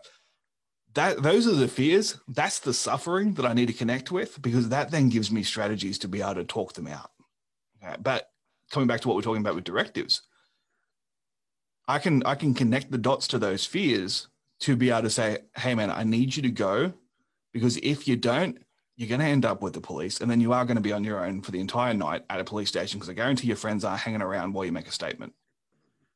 That those are the fears. That's the suffering that I need to connect with because that then gives me strategies to be able to talk them out. Okay? But coming back to what we're talking about with directives, I can I can connect the dots to those fears to be able to say, hey, man, I need you to go because if you don't, you're going to end up with the police. And then you are going to be on your own for the entire night at a police station because I guarantee your friends are hanging around while you make a statement.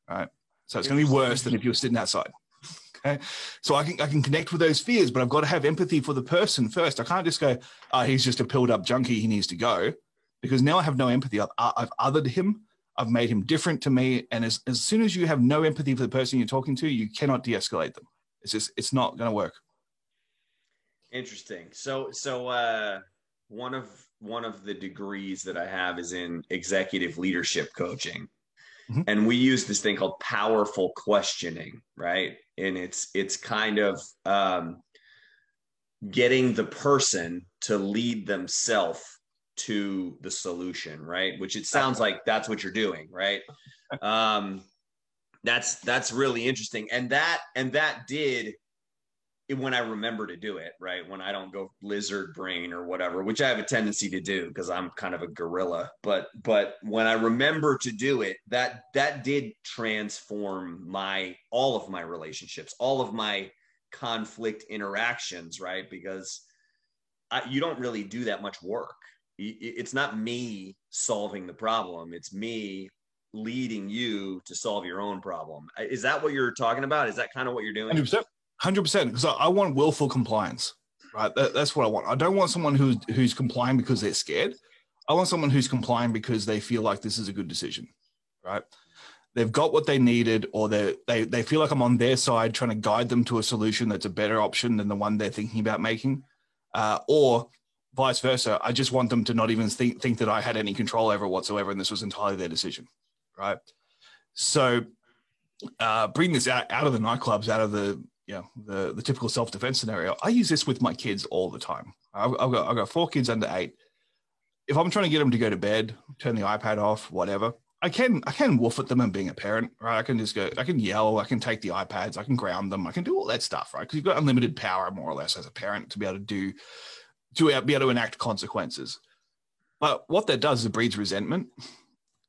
Right. So it's going to be worse than if you were sitting outside. *laughs* Okay. So I can, I can connect with those fears, but I've got to have empathy for the person first. I can't just go, oh, he's just a pilled up junkie. He needs to go because now I have no empathy. I've, I've othered him. I've made him different to me. And as, as soon as you have no empathy for the person you're talking to, you cannot de escalate them. It's just it's not going to work. Interesting. So so uh, one of one of the degrees that I have is in executive leadership coaching. Mm-hmm. And we use this thing called powerful questioning, right? And it's it's kind of um, getting the person to lead themselves to the solution, right? Which it sounds like that's what you're doing, right? *laughs* Um, that's that's really interesting and that and that did when I remember to do it, right? When I don't go lizard brain or whatever, which I have a tendency to do because I'm kind of a gorilla. But but when I remember to do it, that that did transform my all of my relationships, all of my conflict interactions, right? Because I, you don't really do that much work. It's not me solving the problem. It's me leading you to solve your own problem. Is that what you're talking about? Is that kind of what you're doing? 100%. 100%. Because I want willful compliance, right? That, that's what I want. I don't want someone who's, who's complying because they're scared. I want someone who's complying because they feel like this is a good decision, right? They've got what they needed, or they they they feel like I'm on their side, trying to guide them to a solution that's a better option than the one they're thinking about making, uh, or vice versa. I just want them to not even think think that I had any control over whatsoever, and this was entirely their decision right? So uh, bring this out, out of the nightclubs, out of the you know the the typical self defense scenario. I use this with my kids all the time. I've, I've, got I've got four kids under eight. If I'm trying to get them to go to bed, turn the iPad off, whatever, I can I can woof at them and being a parent, right? I can just go, I can yell, I can take the iPads, I can ground them, I can do all that stuff, right? Because you've got unlimited power, more or less, as a parent to be able to do to be able to enact consequences. But what that does is it breeds resentment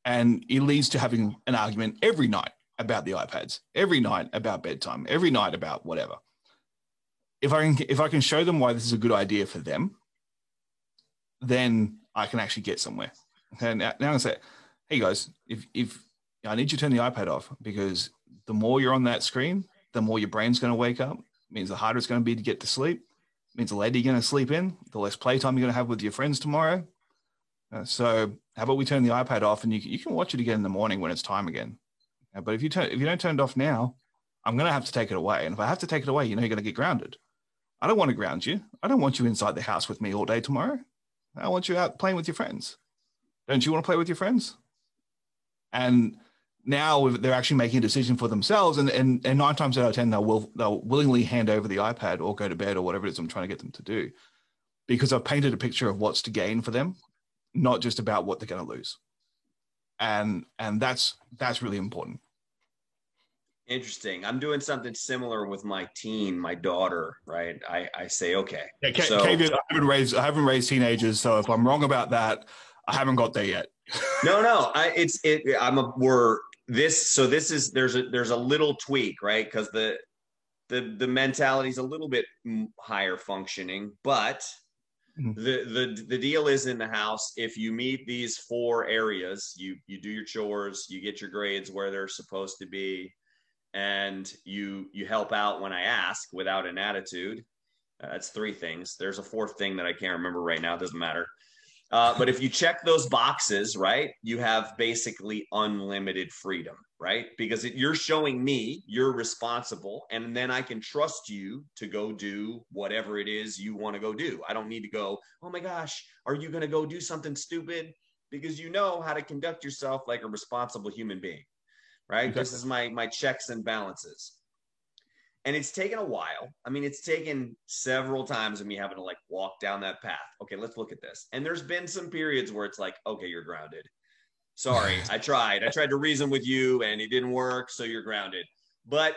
and it leads to having an argument every night about the iPads, every night about bedtime, every night about whatever. If I can, if I can show them why this is a good idea for them, then I can actually get somewhere. And now, I say, hey guys, if if I need you to turn the iPad off because the more you're on that screen, the more your brain's going to wake up. It means the harder it's going to be to get to sleep. It means the later you're going to sleep in, the less playtime you're going to have with your friends tomorrow. Uh, so how about we turn the iPad off and you, you can watch it again in the morning when it's time again. But if you turn if you don't turn it off now, I'm going to have to take it away. And if I have to take it away, you know you're going to get grounded. I don't want to ground you. I don't want you inside the house with me all day tomorrow. I want you out playing with your friends. Don't you want to play with your friends? And now they're actually making a decision for themselves, and, and, and nine times out of ten, they'll, will, they'll willingly hand over the iPad or go to bed or whatever it is I'm trying to get them to do, because I've painted a picture of what's to gain for them not just about what they're going to lose and and that's that's really important. Interesting. I'm doing something similar with my teen my daughter right? I i say okay yeah, K- so, I haven't raised i haven't raised teenagers so if i'm wrong about that i haven't got there yet. *laughs* No no I, it's it i'm a we're this so this is there's a there's a little tweak right? Because the the the mentality is a little bit higher functioning but. Mm-hmm. the the the deal is in the house if you meet these four areas you you do your chores you get your grades where they're supposed to be and you you help out when i ask without an attitude uh, That's three things. There's a fourth thing that I can't remember right now. It doesn't matter. Uh, but if you check those boxes, right, you have basically unlimited freedom, right? Because it, you're showing me you're responsible, and then I can trust you to go do whatever it is you want to go do. I don't need to go, oh my gosh, are you going to go do something stupid? Because you know how to conduct yourself like a responsible human being, right? Okay. This is my my checks and balances and it's taken a while. I mean, it's taken several times of me having to like walk down that path. Okay, let's look at this. And there's been some periods where it's like, okay, you're grounded. Sorry, *laughs* I tried. I tried to reason with you and it didn't work, so you're grounded. But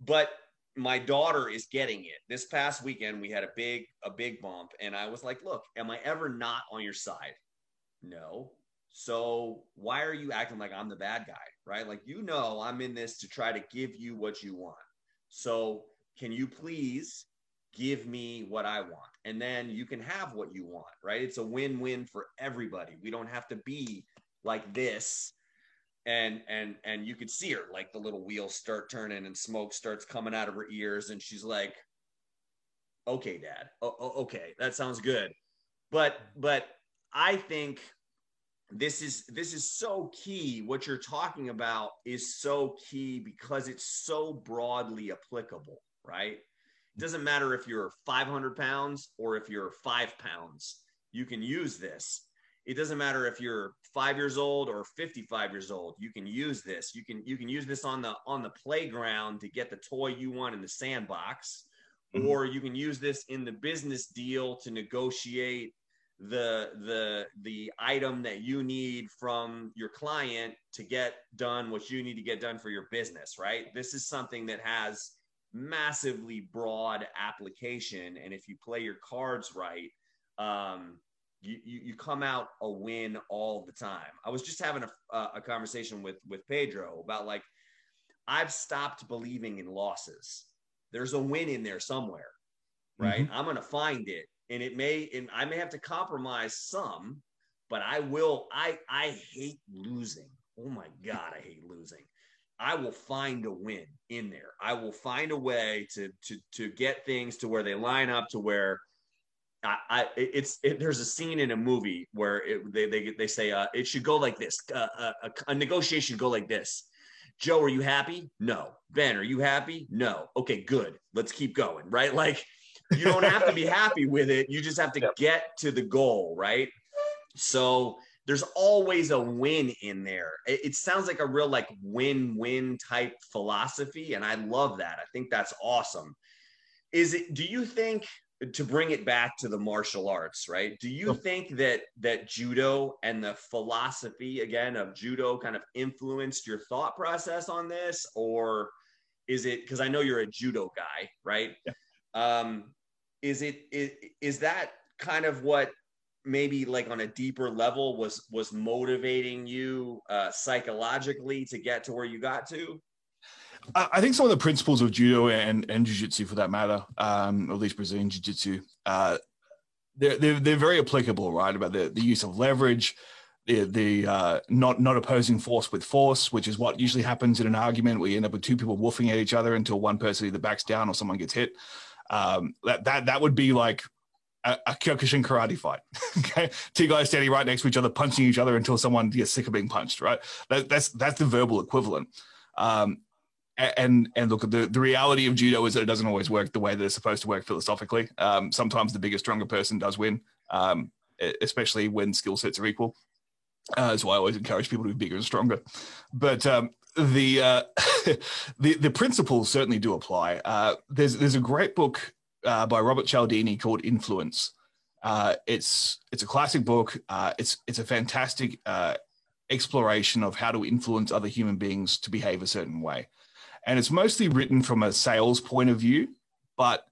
but my daughter is getting it. This past weekend we had a big a big bump and I was like, "Look, am I ever not on your side?" No. So why are you acting like I'm the bad guy, right? Like you know I'm in this to try to give you what you want. So, can you please give me what I want? And then you can have what you want, right? It's a win win for everybody. We don't have to be like this. And and and you could see her like the little wheels start turning and smoke starts coming out of her ears, and she's like, "Okay, Dad. Oh, okay, that sounds good." But but I think this is this is so key. What you're talking about is so key because it's so broadly applicable right? It doesn't matter if you're 500 pounds or if you're five pounds you can use this. It doesn't matter if you're five years old or 55 years old you can use this. You can you can use this on the on the playground to get the toy you want in the sandbox mm-hmm. or you can use this in the business deal to negotiate the the the item that you need from your client to get done what you need to get done for your business right? This is something that has massively broad application and if you play your cards right um, you, you, you come out a win all the time. I was just having a, a conversation with with pedro about like i've stopped believing in losses. There's a win in there somewhere right? Mm-hmm. i'm gonna find it and it may and I may have to compromise some, but I will. I I hate losing. Oh my god, I hate losing. I will find a win in there. I will find a way to to to get things to where they line up to where I, I it's it, there's a scene in a movie where it, they they they say uh, it should go like this. Uh, a, a, a negotiation go like this. Joe, are you happy? No. Ben, are you happy? No. Okay, good. Let's keep going. Right? *laughs* Like you don't have to be *laughs* happy with it. You just have to yep. get to the goal, right? So there's always a win in there. It, it sounds like a real like win-win type philosophy, and I love that. I think that's awesome. Is it? Do you think to bring it back to the martial arts, right? Do you think that that judo and the philosophy again of judo kind of influenced your thought process on this, or is it because I know you're a judo guy, right? Yeah. Um, is it is, is that kind of what maybe like on a deeper level was was motivating you uh, psychologically to get to where you got to? I think some of the principles of judo and, and jiu-jitsu for that matter, um, at least Brazilian jiu-jitsu, uh, they're, they're, they're very applicable, right? About the, the use of leverage, the, the uh, not, not opposing force with force, which is what usually happens in an argument where you end up with two people woofing at each other until one person either backs down or someone gets hit. Um, that that that would be like a, a Kyokushin karate fight. *laughs* okay, two guys standing right next to each other, punching each other until someone gets sick of being punched. Right. That, that's that's the verbal equivalent. Um, and and look, the, the reality of judo is that it doesn't always work the way that it's supposed to work philosophically. Um, sometimes the bigger, stronger person does win, um, especially when skill sets are equal. Uh, that's why I always encourage people to be bigger and stronger. But um, the uh, *laughs* the the principles certainly do apply. Uh, there's there's a great book uh, by Robert Cialdini called Influence. Uh, it's it's a classic book. Uh, it's it's a fantastic uh, exploration of how to influence other human beings to behave a certain way, and it's mostly written from a sales point of view, but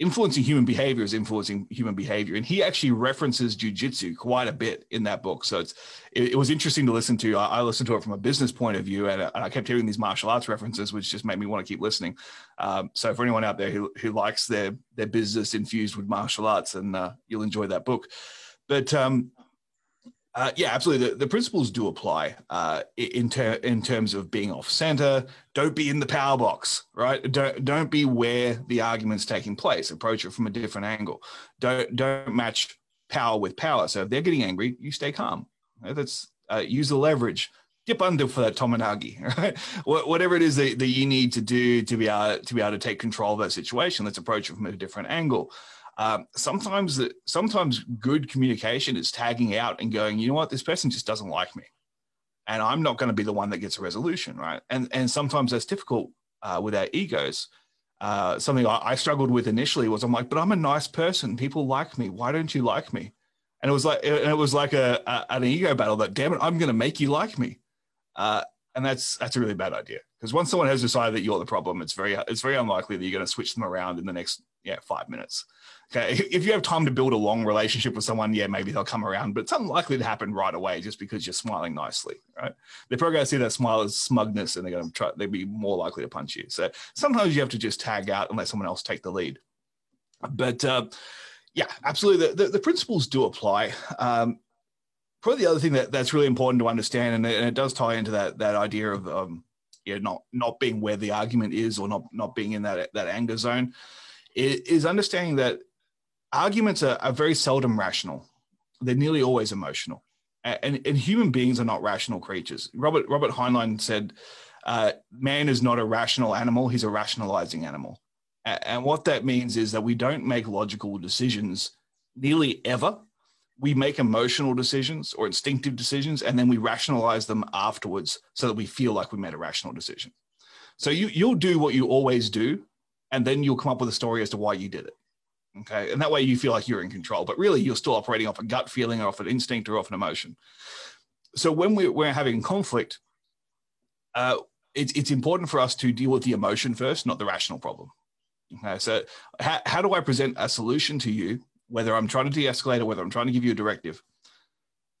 influencing human behavior is influencing human behavior. And he actually references jujitsu quite a bit in that book. So it's it, it was interesting to listen to. I, I, listened to it from a business point of view, and, and, I kept hearing these martial arts references, which just made me want to keep listening. Um, so for anyone out there who who likes their their business infused with martial arts, and uh, you'll enjoy that book. But um, Uh, yeah, absolutely. The, the, principles do apply uh, in ter- in terms of being off center. Don't be in the power box, right? Don't don't be where the argument's taking place. Approach it from a different angle. Don't don't match power with power. So if they're getting angry, you stay calm. That's uh, use the leverage. Dip under for that tomoe-nage, *laughs* right? Whatever it is that, that you need to do to be able to be able to take control of that situation. Let's approach it from a different angle. Um, sometimes sometimes good communication is tagging out and going, you know what, this person just doesn't like me, and I'm not going to be the one that gets a resolution, right? And and sometimes that's difficult uh, with our egos. Uh, something I, I, struggled with initially was I'm like, but I'm a nice person. People like me. Why don't you like me? And it was like and it was like a, a an ego battle. That damn it, I'm going to make you like me. Uh, and that's that's a really bad idea because once someone has decided that you're the problem, it's very it's very unlikely that you're going to switch them around in the next yeah five minutes. Okay, if you have time to build a long relationship with someone, yeah, maybe they'll come around, but it's unlikely to happen right away just because you're smiling nicely, right? They're probably going to see that smile as smugness, and they're going to try. They'd be more likely to punch you. So sometimes you have to just tag out and let someone else take the lead. But uh, yeah, absolutely, the, the, the, principles do apply. Um, probably the other thing that, that's really important to understand, and it, and it does tie into that that idea of um, yeah, not not being where the argument is, or not not being in that that anger zone, is understanding that arguments are, are very seldom rational. They're nearly always emotional. And, and, human beings are not rational creatures. Robert Robert Heinlein said, uh, "Man is not a rational animal; he's a rationalizing animal." And what that means is that we don't make logical decisions nearly ever. We make emotional decisions or instinctive decisions, and then we rationalize them afterwards so that we feel like we made a rational decision. So you you'll do what you always do, and then you'll come up with a story as to why you did it. Okay. And that way you feel like you're in control, but really you're still operating off a gut feeling or off an instinct or off an emotion. So when we're, we're having conflict, uh, it's, it's important for us to deal with the emotion first, not the rational problem. Okay. So how, how do I present a solution to you, whether I'm trying to de-escalate or whether I'm trying to give you a directive?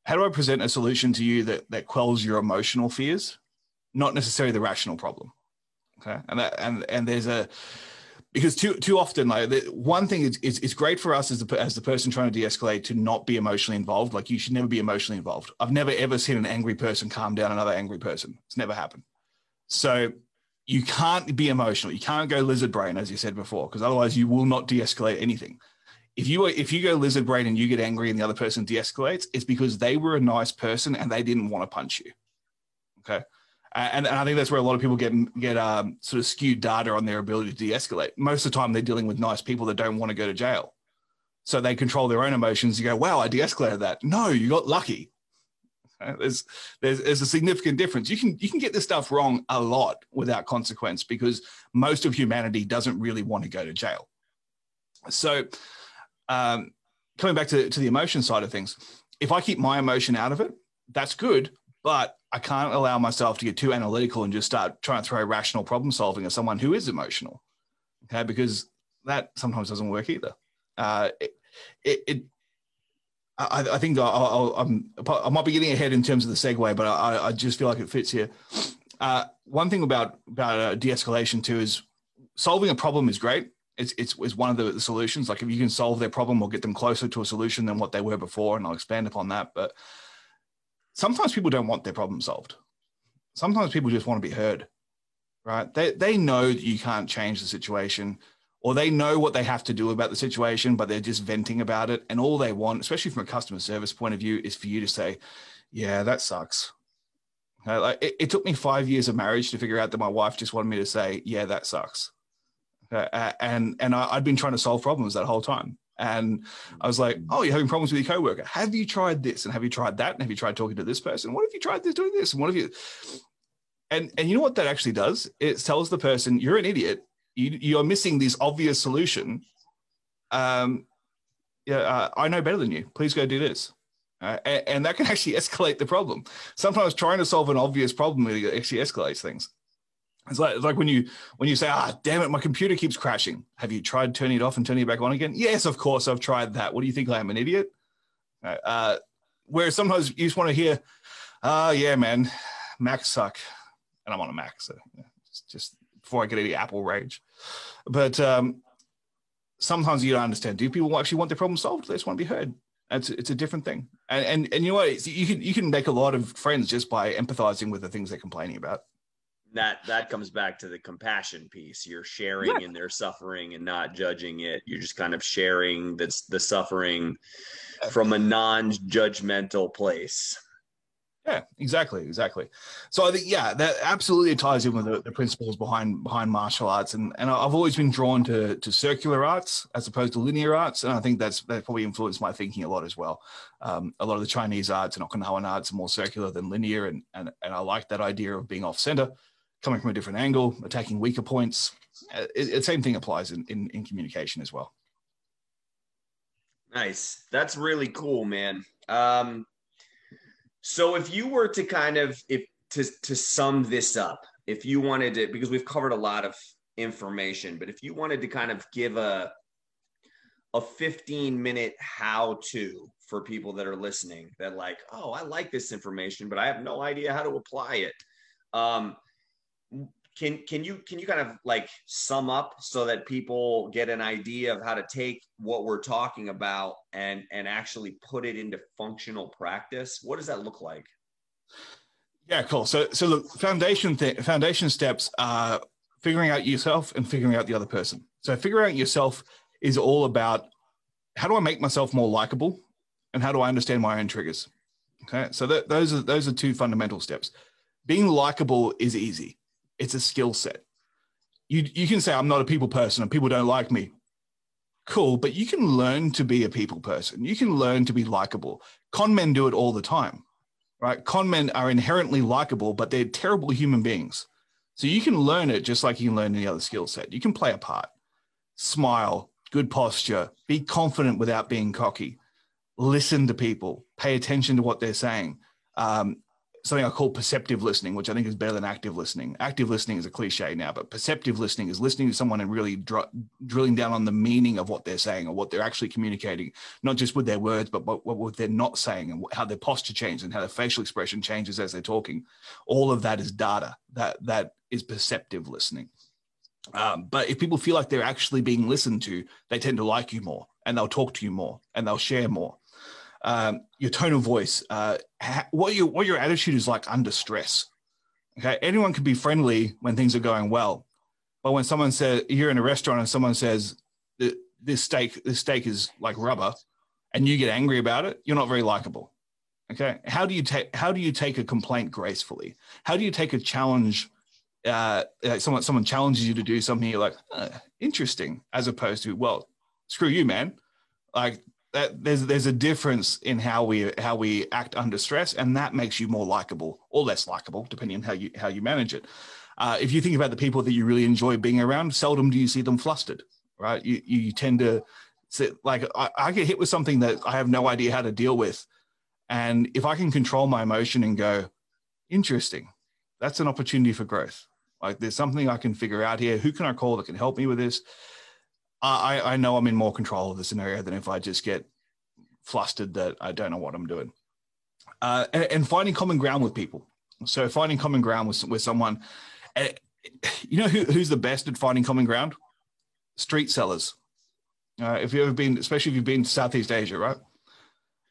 How do I present a solution to you that, that quells your emotional fears, not necessarily the rational problem? Okay. And that, and, and there's a, because too too often like the, one thing is, is it's great for us as the as the person trying to de-escalate to not be emotionally involved like you should never be emotionally involved i've never ever seen an angry person calm down another angry person it's never happened so you can't be emotional you can't go lizard brain as you said before because otherwise you will not de-escalate anything if you if you go lizard brain and you get angry and the other person de-escalates it's because they were a nice person and they didn't want to punch you okay and, and I think that's where a lot of people get get um, sort of skewed data on their ability to de-escalate. Most of the time, they're dealing with nice people that don't want to go to jail, so they control their own emotions. You go, "Wow, I de-escalated that." No, you got lucky. There's, there's there's a significant difference. You can you can get this stuff wrong a lot without consequence because most of humanity doesn't really want to go to jail. So, um, coming back to, to the emotion side of things, if I keep my emotion out of it, that's good. But I can't allow myself to get too analytical and just start trying to throw rational problem solving at someone who is emotional. Okay, because that sometimes doesn't work either. Uh, it, it, it I, I, think I'll, i might be getting ahead in terms of the segue, but I, I just feel like it fits here. Uh, one thing about about uh, de-escalation too is solving a problem is great. It's, it's, one of the, the, solutions. Like if you can solve their problem or get them closer to a solution than what they were before, and I'll expand upon that. But sometimes people don't want their problem solved. Sometimes people just want to be heard, right? They, they know that you can't change the situation or they know what they have to do about the situation, but they're just venting about it. And all they want, especially from a customer service point of view, is for you to say, yeah, that sucks. Like it, it, took me five years of marriage to figure out that my wife just wanted me to say, yeah, that sucks. Okay? and and I, I'd been trying to solve problems that whole time. And I was like, oh, you're having problems with your coworker. Have you tried this? And have you tried that? And have you tried talking to this person? What have you tried this doing this? And what have you? And and you know what that actually does? It tells the person you're an idiot. You you're missing this obvious solution. Um, yeah, uh, I know better than you. Please go do this. Uh, and, and, that can *laughs* actually escalate the problem. Sometimes trying to solve an obvious problem actually escalates things. It's like, it's like when you when you say, "Ah, damn it, my computer keeps crashing." Have you tried turning it off and turning it back on again? Yes, of course, I've tried that. What do you think? I am an idiot. Uh, where sometimes you just want to hear, "Ah, uh, yeah, man, Macs suck," and I'm on a Mac, so yeah, just, just before I get any Apple rage. But um, sometimes you don't understand. Do people actually want their problem solved? They just want to be heard. It's it's a different thing, and and, and you know what? You can you can make a lot of friends just by empathizing with the things they're complaining about. That that comes back to the compassion piece. You're sharing yeah. in their suffering and not judging it. You're just kind of sharing the the suffering from a non-judgmental place. Yeah, exactly, exactly. So I think yeah, that absolutely ties in with the, the, principles behind behind martial arts, and and I've always been drawn to to circular arts as opposed to linear arts, and I think that's that probably influenced my thinking a lot as well. Um, a lot of the Chinese arts and Okinawan arts are more circular than linear, and and and I like that idea of being off center, coming from a different angle, attacking weaker points. Uh, it, same thing applies in, in in communication as well. Nice, that's really cool, man. Um, so if you were to kind of if to to sum this up, if you wanted to because we've covered a lot of information, but if you wanted to kind of give a a 15 minute how to for people that are listening that like, oh, I like this information, but I have no idea how to apply it. Um, can can you can you kind of like sum up so that people get an idea of how to take what we're talking about and and actually put it into functional practice? What does that look like? Yeah cool. So so look foundation th- foundation steps are figuring out yourself and figuring out the other person. So figuring out yourself is all about how do i make myself more likable and how do i understand my own triggers? Okay so th- those are those are two fundamental steps. Being likable is easy it's a skill set. You, you can say, I'm not a people person and people don't like me. Cool, but you can learn to be a people person. You can learn to be likable. Con men do it all the time, right? Con men are inherently likable, but they're terrible human beings. So you can learn it just like you can learn any other skill set. You can play a part, smile, good posture, be confident without being cocky, listen to people, pay attention to what they're saying, um, something I call perceptive listening, which I think is better than active listening. Active listening is a cliche now, but perceptive listening is listening to someone and really dr- drilling down on the meaning of what they're saying or what they're actually communicating, not just with their words, but what, what they're not saying and how their posture changes and how their facial expression changes as they're talking. All of that is data. That that is perceptive listening. Um, but if people feel like they're actually being listened to, they tend to like you more and they'll talk to you more and they'll share more um, your tone of voice, uh, ha- what your what your attitude is like under stress. Okay, anyone can be friendly when things are going well, but when someone says you're in a restaurant and someone says this steak this steak is like rubber, and you get angry about it, you're not very likable. Okay, how do you take how do you take a complaint gracefully? How do you take a challenge? Uh, like someone someone challenges you to do something, you're like, interesting, as opposed to, well, screw you, man. Like that there's there's a difference in how we how we act under stress, and that makes you more likable or less likable, depending on how you how you manage it. Uh, if you think about the people that you really enjoy being around, seldom do you see them flustered, right? You you tend to sit, like I, I get hit with something that I have no idea how to deal with, and if I can control my emotion and go, interesting, that's an opportunity for growth. Like there's something I can figure out here. Who can I call that can help me with this? I, I know I'm in more control of the scenario than if I just get flustered that I don't know what I'm doing. Uh, and, finding common ground with people. So finding common ground with, with someone, uh, you know who, who's the best at finding common ground? Street sellers. Uh, if you've ever been, especially if you've been to Southeast Asia, right?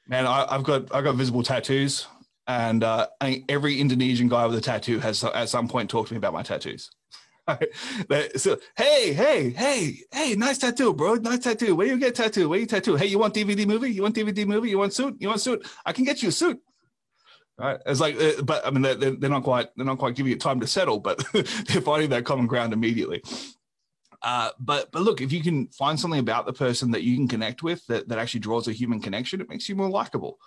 Man, I, have got I've got visible tattoos, and uh, every Indonesian guy with a tattoo has at some point talked to me about my tattoos. *laughs* so hey, hey, hey, hey, nice tattoo, bro. Nice tattoo. Where you get tattoo? Where you tattoo? Hey, you want DVD movie? You want DVD movie? You want suit? You want suit? I can get you a suit. Right. It's like, uh, but I mean, they're, they're not quite, they're not quite giving you time to settle, but *laughs* they're finding that common ground immediately. Uh, but but look, if you can find something about the person that you can connect with that, that actually draws a human connection, it makes you more likable.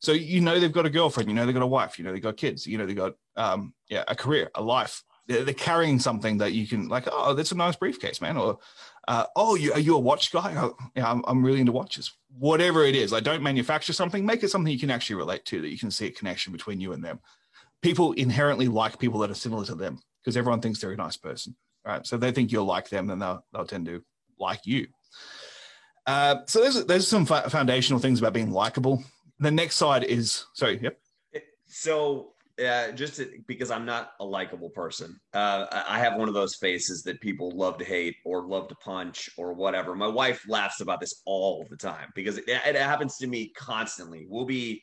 So you know they've got a girlfriend, you know they've got a wife, you know they've got kids, you know they've got um, yeah a career, a life, they're, carrying something that you can like oh that's a nice briefcase man or uh, oh you, are you a watch guy? Oh, yeah I'm, I'm really into watches. Whatever it is like don't manufacture something make it something you can actually relate to that you can see a connection between you and them. People inherently like people that are similar to them because everyone thinks they're a nice person right? So they think you'll like them then they'll, they'll tend to like you. Uh, so there's there's some foundational things about being likable. The next side is sorry yep. So uh, just to, because I'm not a likable person. Uh, I have one of those faces that people love to hate or love to punch or whatever. My wife laughs about this all the time because it, it happens to me constantly. We'll be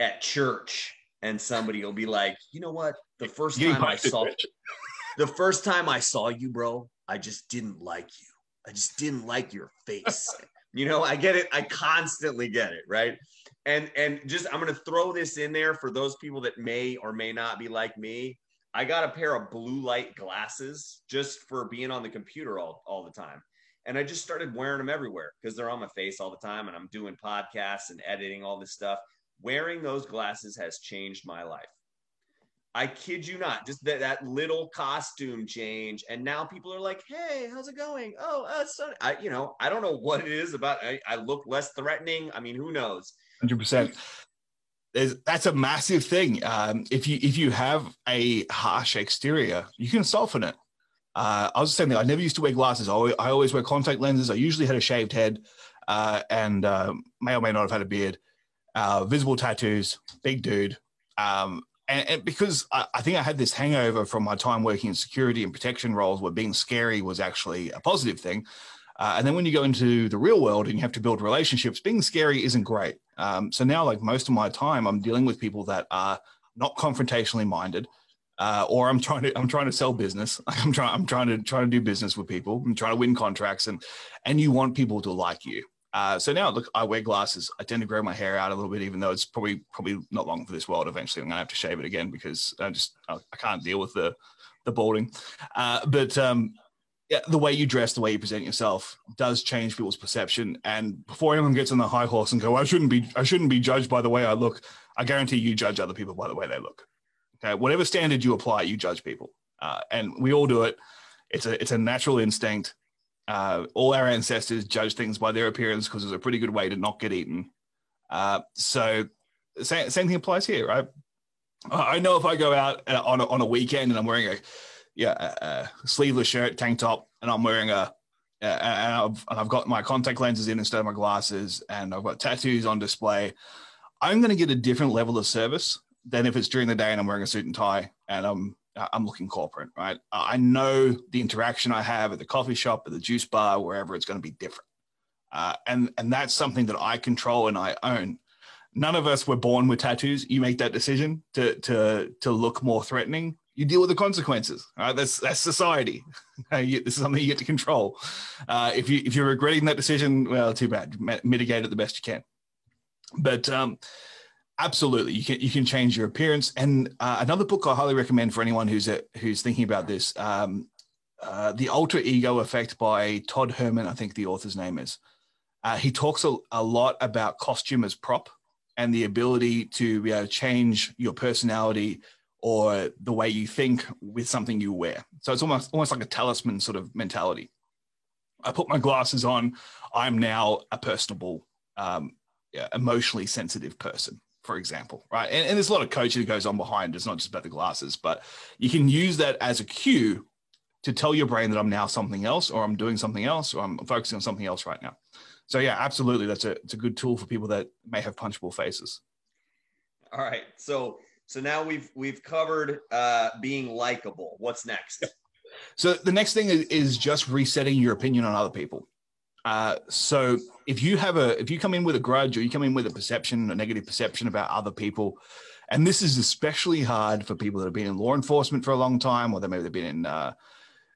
at church and somebody will be like, you know what? The first time I saw *laughs* the first time I saw you, bro, I just didn't like you. I just didn't like your face. *laughs* you know, I get it. I constantly get it, right? And and just I'm gonna throw this in there for those people that may or may not be like me. I got a pair of blue light glasses just for being on the computer all, all the time. And I just started wearing them everywhere because they're on my face all the time and I'm doing podcasts and editing all this stuff. Wearing those glasses has changed my life. I kid you not, just that, that little costume change. And now people are like, hey, how's it going? Oh, uh, so I, you know, I don't know what it is about. I, I look less threatening. I mean, who knows? 100%. There's, that's a massive thing. Um, if you if you have a harsh exterior, you can soften it. Uh, I was saying that I never used to wear glasses. I always, I always wear contact lenses. I usually had a shaved head, uh, and uh, may or may not have had a beard. Uh, visible tattoos, big dude. Um, and, and, because I, I, think I had this hangover from my time working in security and protection roles, where being scary was actually a positive thing. Uh, and then when you go into the real world and you have to build relationships, being scary isn't great. Um, so now, like most of my time, I'm dealing with people that are not confrontationally minded, uh, or I'm trying to I'm trying to sell business. *laughs* Like I'm trying I'm trying to try to do business with people. I'm trying to win contracts, and and you want people to like you. Uh, so now, look, I wear glasses. I tend to grow my hair out a little bit, even though it's probably probably not long for this world. Eventually, I'm gonna have to shave it again because I just I, I can't deal with the the balding. Uh, but um, yeah, the way you dress, the way you present yourself does change people's perception. And before anyone gets on the high horse and go, I shouldn't be, I shouldn't be judged by the way I look. I guarantee you judge other people by the way they look. Okay, whatever standard you apply, you judge people, uh, and we all do it. It's a, it's a natural instinct. Uh, all our ancestors judge things by their appearance because it's a pretty good way to not get eaten. Uh, so, same, same thing applies here, right? I know if I go out uh, on a, on a weekend and I'm wearing a yeah, a, a sleeveless shirt, tank top, and I'm wearing a and I've, and I've got my contact lenses in instead of my glasses, and I've got tattoos on display. I'm going to get a different level of service than if it's during the day and I'm wearing a suit and tie and I'm I'm looking corporate, right? I know the interaction I have at the coffee shop, at the juice bar, wherever it's going to be different, uh, and and that's something that I control and I own. None of us were born with tattoos. You make that decision to to to look more threatening you deal with the consequences. Right? That's that's society. *laughs* this is something you get to control. Uh, if you if you're regretting that decision, well, too bad. Mitigate it the best you can. But um, absolutely, you can you can change your appearance. And uh, another book I highly recommend for anyone who's a, who's thinking about this, um, uh, the Alter Ego Effect by Todd Herman. I think the author's name is. Uh, he talks a, a lot about costume as prop and the ability to able to change your personality or the way you think with something you wear. So it's almost almost like a talisman sort of mentality. I put my glasses on. I'm now a personable, um, emotionally sensitive person, for example, right? And, and, there's a lot of coaching that goes on behind. It's not just about the glasses, but you can use that as a cue to tell your brain that I'm now something else, or I'm doing something else, or I'm focusing on something else right now. So yeah, absolutely, that's a it's a good tool for people that may have punchable faces. All right, so so now we've we've covered uh, being likable. What's next? So the next thing is, is just resetting your opinion on other people. Uh, so if you have a if you come in with a grudge or you come in with a perception, a negative perception about other people, and this is especially hard for people that have been in law enforcement for a long time, or they maybe they've been in uh,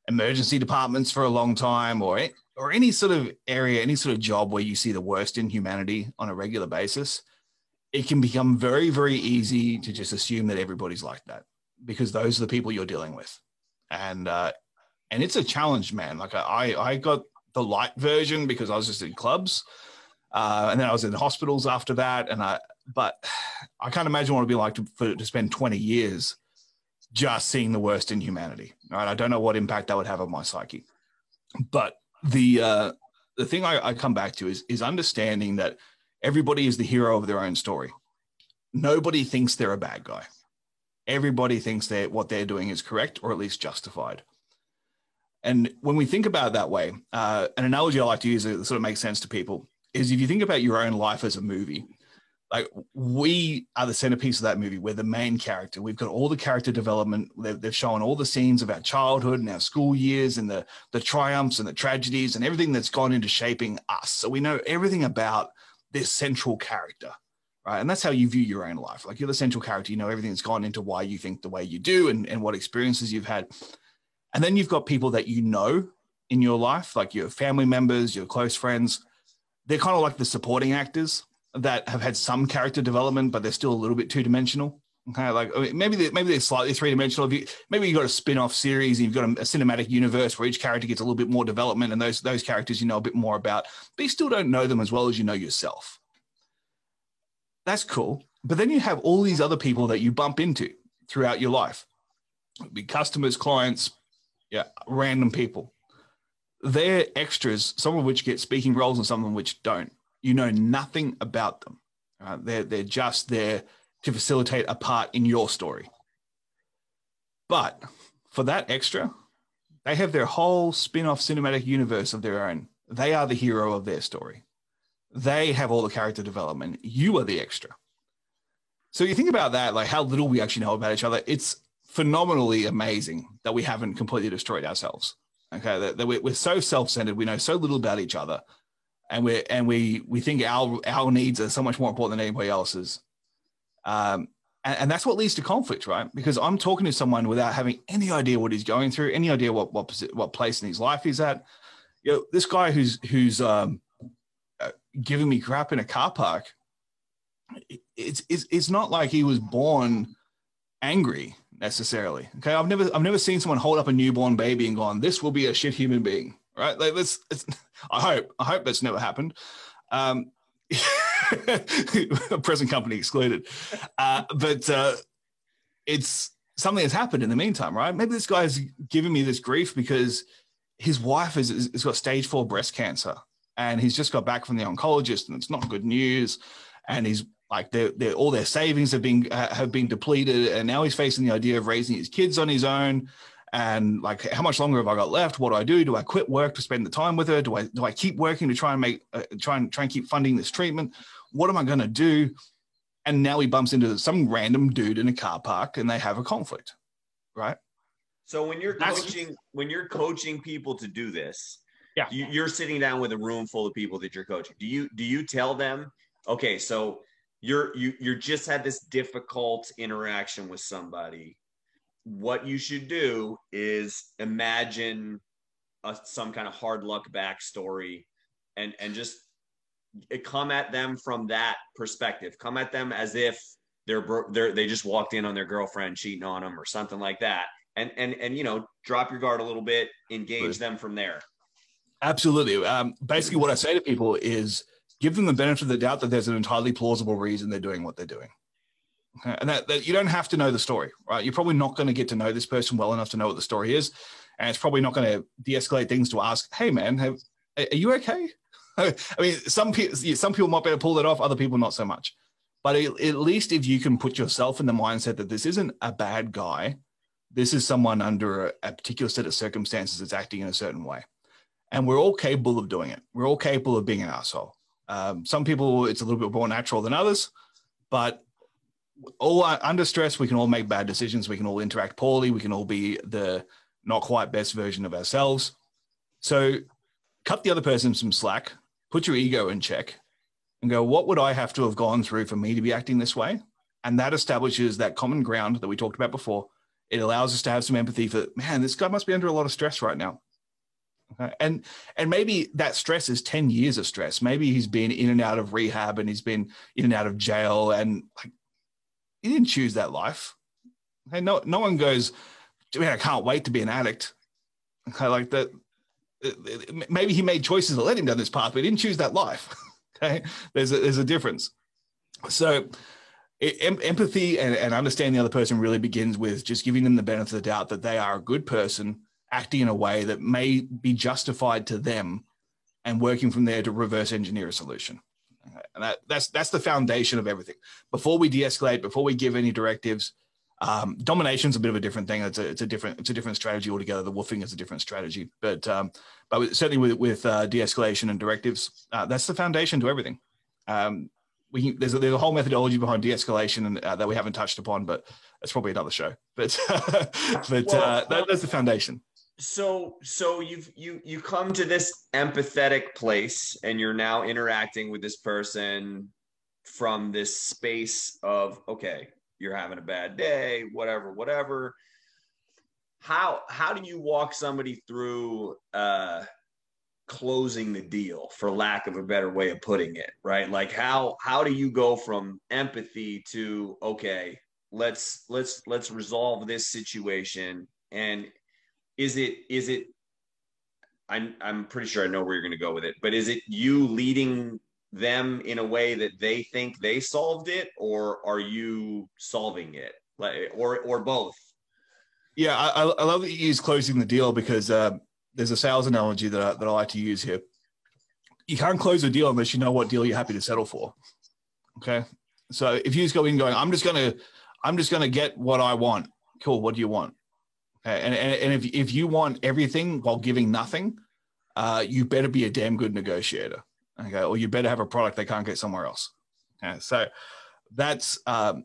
emergency departments for a long time, or or any sort of area, any sort of job where you see the worst in humanity on a regular basis it can become very, very easy to just assume that everybody's like that because those are the people you're dealing with. And, uh, and it's a challenge, man. Like I, I got the light version because I was just in clubs. Uh, and then I was in hospitals after that. And I, but I can't imagine what it'd be like to, for, to spend 20 years just seeing the worst in humanity. Right. I don't know what impact that would have on my psyche. But the, uh, the thing I, I come back to is, is understanding that everybody is the hero of their own story. Nobody thinks they're a bad guy. Everybody thinks that what they're doing is correct or at least justified. And when we think about it that way, uh, an analogy I like to use that sort of makes sense to people is if you think about your own life as a movie, like we are the centerpiece of that movie. We're the main character. We've got all the character development. They've, they've shown all the scenes of our childhood and our school years and the the triumphs and the tragedies and everything that's gone into shaping us. So we know everything about this central character, right? And that's how you view your own life. Like you're the central character. You know everything that's gone into why you think the way you do and, and what experiences you've had. And then you've got people that you know in your life, like your family members, your close friends. They're kind of like the supporting actors that have had some character development, but they're still a little bit two dimensional. Okay, like maybe they, maybe they're slightly three dimensional. Maybe you've got a spin off series, and you've got a, a, cinematic universe where each character gets a little bit more development, and those those characters you know a bit more about, but you still don't know them as well as you know yourself. That's cool, but then you have all these other people that you bump into throughout your life, be customers, clients, yeah, random people. They're extras, some of which get speaking roles, and some of which don't you know nothing about them. Uh, they're, they're just there to facilitate a part in your story. But for that extra, they have their whole spin off cinematic universe of their own. They are the hero of their story. They have all the character development. You are the extra. So you think about that, like how little we actually know about each other. It's phenomenally amazing that we haven't completely destroyed ourselves. Okay, that, that we're, we're so self centered. We know so little about each other and we and we we think our our needs are so much more important than anybody else's. Um, and, and, that's what leads to conflict, right? Because I'm talking to someone without having any idea what he's going through, any idea what what what place in his life he's at. You know, this guy who's who's um, uh, giving me crap in a car park. It's it's it's not like he was born angry necessarily. Okay, I've never I've never seen someone hold up a newborn baby and gone, "This will be a shit human being." right? Like let's. *laughs* I hope. I hope that's never happened. Um, *laughs* *laughs* present company excluded, uh, but uh, it's something that's happened in the meantime, right? Maybe this guy's giving me this grief because his wife has, has got stage four breast cancer, and he's just got back from the oncologist, and it's not good news. And he's like, they're, they're, all their savings have been uh, have been depleted, and now he's facing the idea of raising his kids on his own and like how much longer have I got left? What do I do? Do I quit work to spend the time with her? Do I do I keep working to try and make uh, try and try and keep funding this treatment? What am I going to do? And now he bumps into some random dude in a car park, and they have a conflict, right? So when you're That's, coaching, when you're coaching people to do this, yeah, you, are sitting down with a room full of people that you're coaching. Do you do you tell them, okay, so you're you you're just had this difficult interaction with somebody what you should do is imagine a, some kind of hard luck backstory and and just come at them from that perspective. Come at them as if they're, they're they just walked in on their girlfriend cheating on them or something like that. And and and you know drop your guard a little bit engage them from there. Absolutely. Um, basically what i say to people is give them the benefit of the doubt that there's an entirely plausible reason they're doing what they're doing. And that, that, you don't have to know the story, right? You're probably not going to get to know this person well enough to know what the story is, and it's probably not going to de-escalate things to ask, "Hey, man, have, are you okay?" *laughs* I mean, some people some people might be able to pull that off, other people not so much. But at least if you can put yourself in the mindset that this isn't a bad guy, this is someone under a, particular set of circumstances that's acting in a certain way, and we're all capable of doing it. We're all capable of being an asshole. Um, some people it's a little bit more natural than others, but all under stress, we can all make bad decisions. We can all interact poorly. We can all be the not quite best version of ourselves. So cut the other person some slack, put your ego in check, and go, what would I have to have gone through for me to be acting this way? And that establishes that common ground that we talked about before. It allows us to have some empathy for, man, this guy must be under a lot of stress right now. Okay. And and maybe that stress is 10 years of stress. Maybe he's been in and out of rehab and he's been in and out of jail and like he didn't choose that life. Okay, no, no one goes, man, I can't wait to be an addict. Okay, like that. Maybe he made choices that led him down this path, but he didn't choose that life. *laughs* okay, there's a, there's a difference. So, empathy and, and understanding the other person really begins with just giving them the benefit of the doubt that they are a good person acting in a way that may be justified to them and working from there to reverse engineer a solution and that, that's that's the foundation of everything. Before we de-escalate, before we give any directives, um, domination is a bit of a different thing. It's a, it's a different it's a different strategy altogether. The woofing is a different strategy, but um, but certainly with with uh, de-escalation and directives, uh, that's the foundation to everything. Um, we there's a, there's a whole methodology behind de-escalation and, uh, that we haven't touched upon, but that's probably another show. But *laughs* but well, uh, that, that's the foundation. So so you've you you come to this empathetic place, and you're now interacting with this person from this space of okay, you're having a bad day, whatever, whatever. How how do you walk somebody through? uh closing the deal for lack of a better way of putting it right like how how do you go from empathy to okay let's let's let's resolve this situation and is it is it i'm i'm pretty sure i know where you're going to go with it but is it you leading them in a way that they think they solved it or are you solving it or or both yeah i i love that you use closing the deal because uh there's a sales analogy that I, that I like to use here. You can't close a deal unless you know what deal you're happy to settle for. Okay, so if you just go in going, I'm just gonna, I'm just gonna get what I want. Cool. What do you want? Okay, and and, and if if you want everything while giving nothing, uh, you better be a damn good negotiator. Okay, or you better have a product they can't get somewhere else. Okay, so that's um,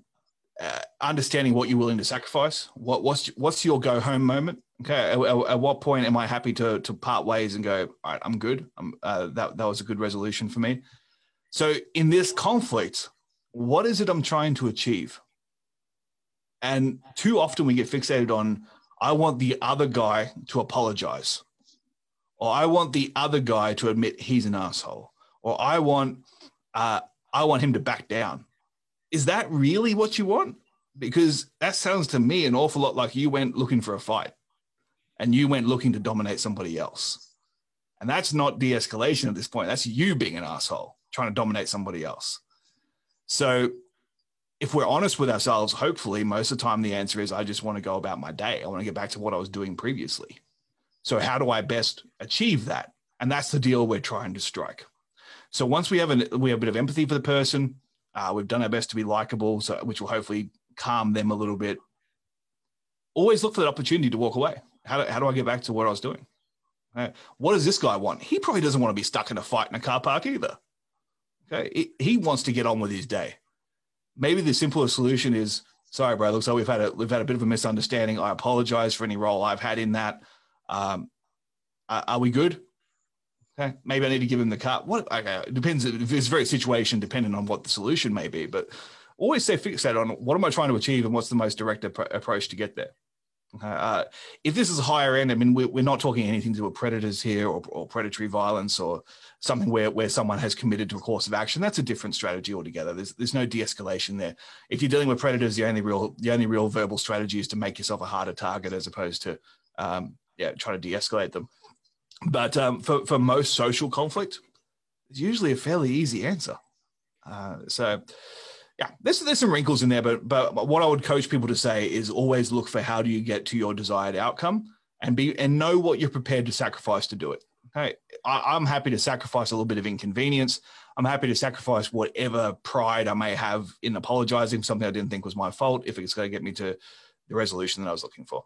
uh, understanding what you're willing to sacrifice. What what's what's your go home moment? Okay, at, at, what point am I happy to to part ways and go? All right, I'm good. I'm, uh, that that was a good resolution for me. So in this conflict, what is it I'm trying to achieve? And too often we get fixated on I want the other guy to apologize, or I want the other guy to admit he's an asshole, or I want uh, I want him to back down. Is that really what you want? Because that sounds to me an awful lot like you went looking for a fight and you went looking to dominate somebody else. And that's not de escalation at this point. That's you being an asshole trying to dominate somebody else. So, if we're honest with ourselves, hopefully, most of the time the answer is I just want to go about my day. I want to get back to what I was doing previously. So, how do I best achieve that? And that's the deal we're trying to strike. So, once we have, an, we have a bit of empathy for the person, uh, we've done our best to be likable, so which will hopefully calm them a little bit. Always look for that opportunity to walk away. How do, how do I get back to what I was doing? Uh, what does this guy want? He probably doesn't want to be stuck in a fight in a car park either. Okay, he, he wants to get on with his day. Maybe the simplest solution is, sorry, bro. Looks like we've had a we've had a bit of a misunderstanding. I apologize for any role I've had in that. Um, are, are we good? Okay, maybe I need to give him the cut. What? Okay, it depends. It's very situation dependent on what the solution may be, but always stay fixated on what am I trying to achieve and what's the most direct approach to get there. Uh, if this is higher end, I mean, we're, we're not talking anything to with predators here or, or, predatory violence or something where, where someone has committed to a course of action. That's a different strategy altogether. There's, there's no de-escalation there. If you're dealing with predators, the only real the only real verbal strategy is to make yourself a harder target as opposed to um, yeah try to de-escalate them. But um, for for most social conflict, it's usually a fairly easy answer. Uh, so yeah, there's there's some wrinkles in there, but but what I would coach people to say is always look for how do you get to your desired outcome and be and know what you're prepared to sacrifice to do it. Okay, I, I'm happy to sacrifice a little bit of inconvenience. I'm happy to sacrifice whatever pride I may have in apologizing for something I didn't think was my fault if it's going to get me to the resolution that I was looking for.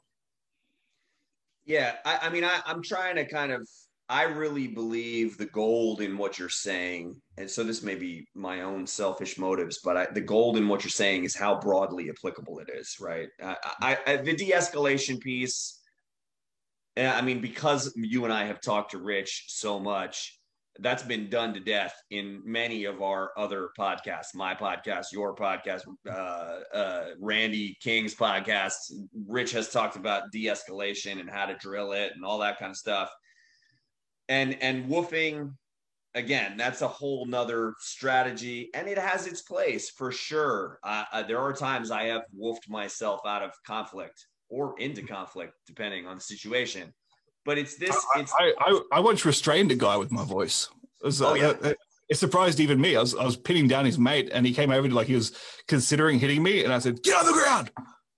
Yeah, I, I mean, I, I'm trying to kind of I really believe the gold in what you're saying, and so this may be my own selfish motives, but I, the gold in what you're saying is how broadly applicable it is, right? I, I, the de-escalation piece. I mean, because you and I have talked to Rich so much, that's been done to death in many of our other podcasts, my podcast, your podcast, uh, uh, Randy King's podcast. Rich has talked about de-escalation and how to drill it and all that kind of stuff. And and woofing again that's a whole nother strategy and it has its place for sure. Uh, there are times i have woofed myself out of conflict or into conflict depending on the situation but it's this it's i i, I once restrained a guy with my voice it, was, oh, uh, yeah. it surprised even me I was, I was pinning down his mate and he came over to like he was considering hitting me and i said get on the ground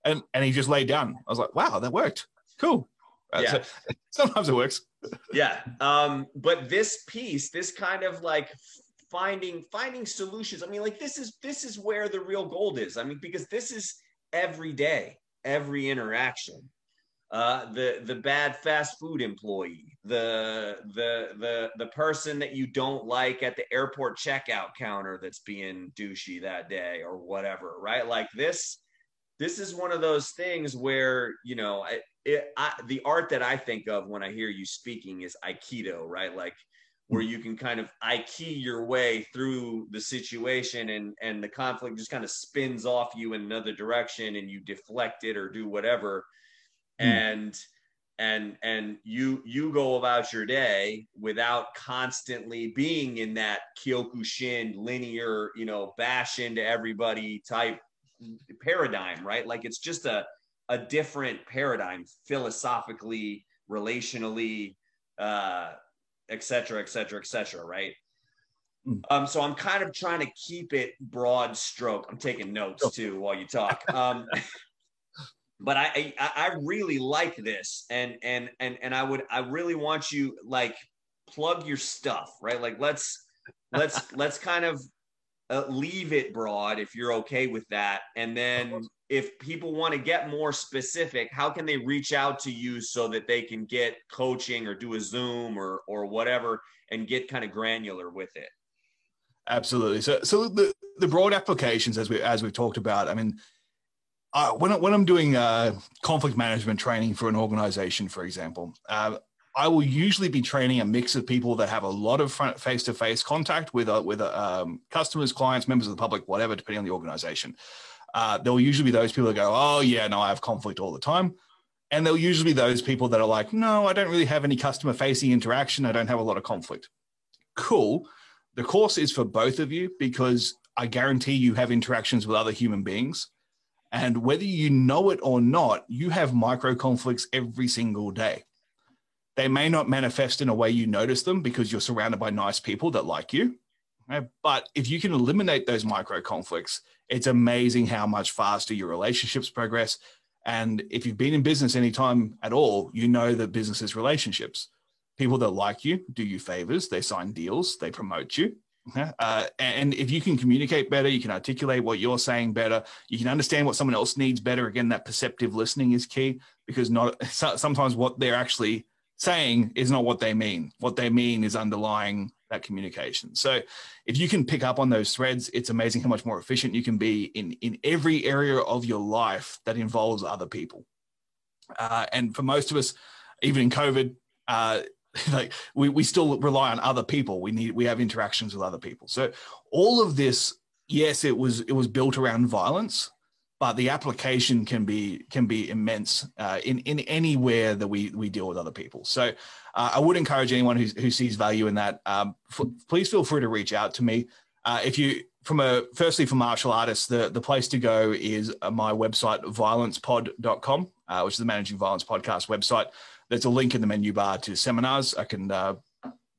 and and he just laid down i was like wow that worked cool yeah. So, *laughs* sometimes it works yeah. Um, but this piece, this kind of like finding finding solutions. I mean, like this is this is where the real gold is. I mean, because this is every day, every interaction. Uh, the the bad fast food employee, the the the the person that you don't like at the airport checkout counter that's being douchey that day or whatever, right? Like this, this is one of those things where you know it, it, I, the art that I think of when I hear you speaking is aikido, right? Like where you can kind of aiki your way through the situation and and the conflict just kind of spins off you in another direction and you deflect it or do whatever mm. and and and you you go about your day without constantly being in that kyokushin linear you know bash into everybody type paradigm right like it's just a a different paradigm philosophically relationally uh et cetera et cetera et cetera right mm. um, so I'm kind of trying to keep it broad stroke. I'm taking notes too while you talk. Um, *laughs* but I, I, I really like this and and and and I would I really want you like plug your stuff right? Like let's let's *laughs* let's kind of uh, leave it broad if you're okay with that. And then if people want to get more specific how can they reach out to you so that they can get coaching or do a zoom or or whatever and get kind of granular with it? Absolutely. So so the the broad applications as we as we've talked about i mean uh, when, when I'm doing uh, conflict management training for an organization, for example, uh, I will usually be training a mix of people that have a lot of face to face contact with uh, with um, customers, clients, members of the public, whatever, depending on the organization. Uh, there will usually be those people that go, "Oh yeah, no, I have conflict all the time," and there'll usually be those people that are like, "No, I don't really have any customer facing interaction. I don't have a lot of conflict." Cool. The course is for both of you because I guarantee you have interactions with other human beings and whether you know it or not, you have micro conflicts every single day. They may not manifest in a way you notice them because you're surrounded by nice people that like you. Right? But if you can eliminate those micro conflicts, it's amazing how much faster your relationships progress. And if you've been in business any time at all, you know that business is relationships. People that like you do you favors, they sign deals, they promote you. Uh, and if you can communicate better, you can articulate what you're saying better, you can understand what someone else needs better. Again, that perceptive listening is key because not *laughs* sometimes what they're actually saying is not what they mean. What they mean is underlying that communication. So if you can pick up on those threads, it's amazing how much more efficient you can be in in every area of your life that involves other people. Uh, and for most of us, even in COVID, uh, *laughs* like we, we still rely on other people. We need we have interactions with other people. So all of this yes it was it was built around violence but the application can be can be immense uh, in in anywhere that we we deal with other people. So uh, i would encourage anyone who, who sees value in that um, f- please feel free to reach out to me. Uh, if you from a firstly for martial artists the the place to go is uh, my website violencepod.com uh, which is the managing violence podcast website there's a link in the menu bar to seminars. I can uh,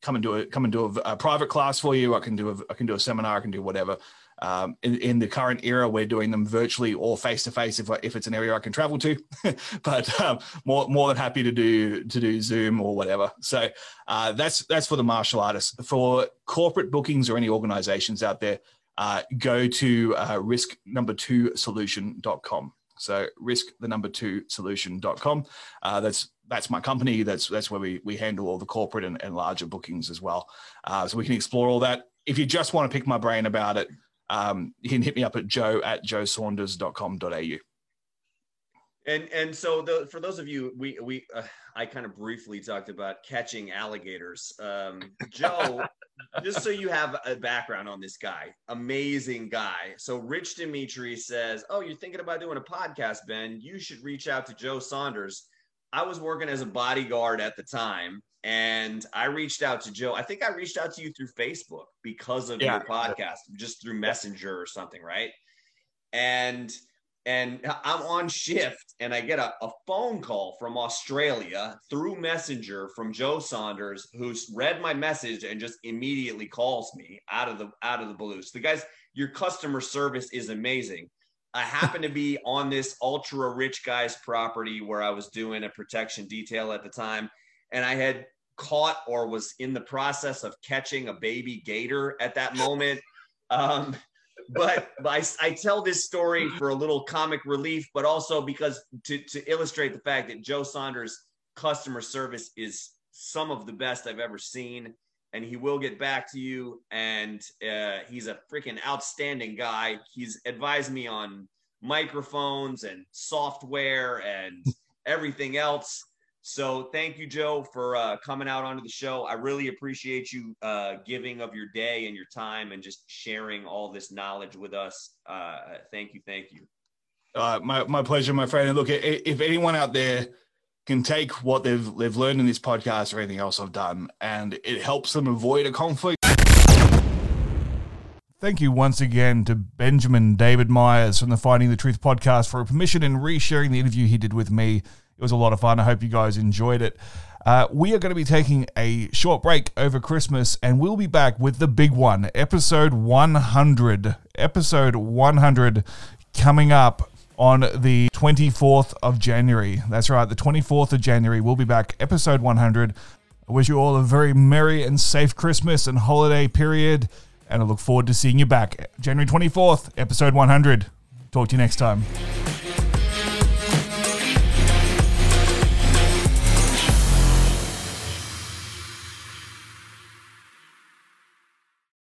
come and do a come and do a, a, private class for you. I can do a I can do a seminar. I can do whatever. Um, in, in, the current era, we're doing them virtually or face to face if if it's an area I can travel to. *laughs* but um, more more than happy to do to do Zoom or whatever. So uh, that's that's for the martial artists. For corporate bookings or any organizations out there, uh, go to uh, risk number two solution.com. So risk the number two solution.com. Uh, that's that's my company. That's that's where we we handle all the corporate and, and larger bookings as well. Uh, so we can explore all that. If you just want to pick my brain about it, um, you can hit me up at joe at joesaunders.com.au. And and so the, for those of you, we we uh, I kind of briefly talked about catching alligators. Um, Joe, *laughs* just so you have a background on this guy, amazing guy. So Rich Dimitri says, "Oh, you're thinking about doing a podcast, Ben? You should reach out to Joe Saunders." I was working as a bodyguard at the time, and I reached out to Joe. I think I reached out to you through Facebook because of yeah. your podcast, just through Messenger or something, right? And and I'm on shift and I get a, a, phone call from Australia through Messenger from Joe Saunders, who's read my message and just immediately calls me out of the out of the blue. So the guys, your customer service is amazing. I happened to be *laughs* on this ultra rich guy's property where I was doing a protection detail at the time, and I had caught or was in the process of catching a baby gator at that moment. Um, but, I, I, tell this story for a little comic relief, but also because to, to illustrate the fact that Joe Saunders' customer service is some of the best I've ever seen. And he will get back to you. And uh, he's a freaking outstanding guy. He's advised me on microphones and software and everything else. So thank you, Joe, for uh, coming out onto the show. I really appreciate you uh, giving of your day and your time and just sharing all this knowledge with us. Uh, thank you, thank you. Uh, my my pleasure, my friend. And look, if anyone out there can take what they've they've learned in this podcast or anything else I've done, and it helps them avoid a conflict. Thank you once again to Benjamin David Myers from the Finding the Truth podcast for permission in resharing the interview he did with me. It was a lot of fun. I hope you guys enjoyed it. Uh, we are going to be taking a short break over Christmas and we'll be back with the big one, episode 100. Episode 100 coming up on the 24th of January. That's right, the 24th of January. We'll be back, episode 100. I wish you all a very merry and safe Christmas and holiday period. And I look forward to seeing you back January 24th, episode 100. Talk to you next time.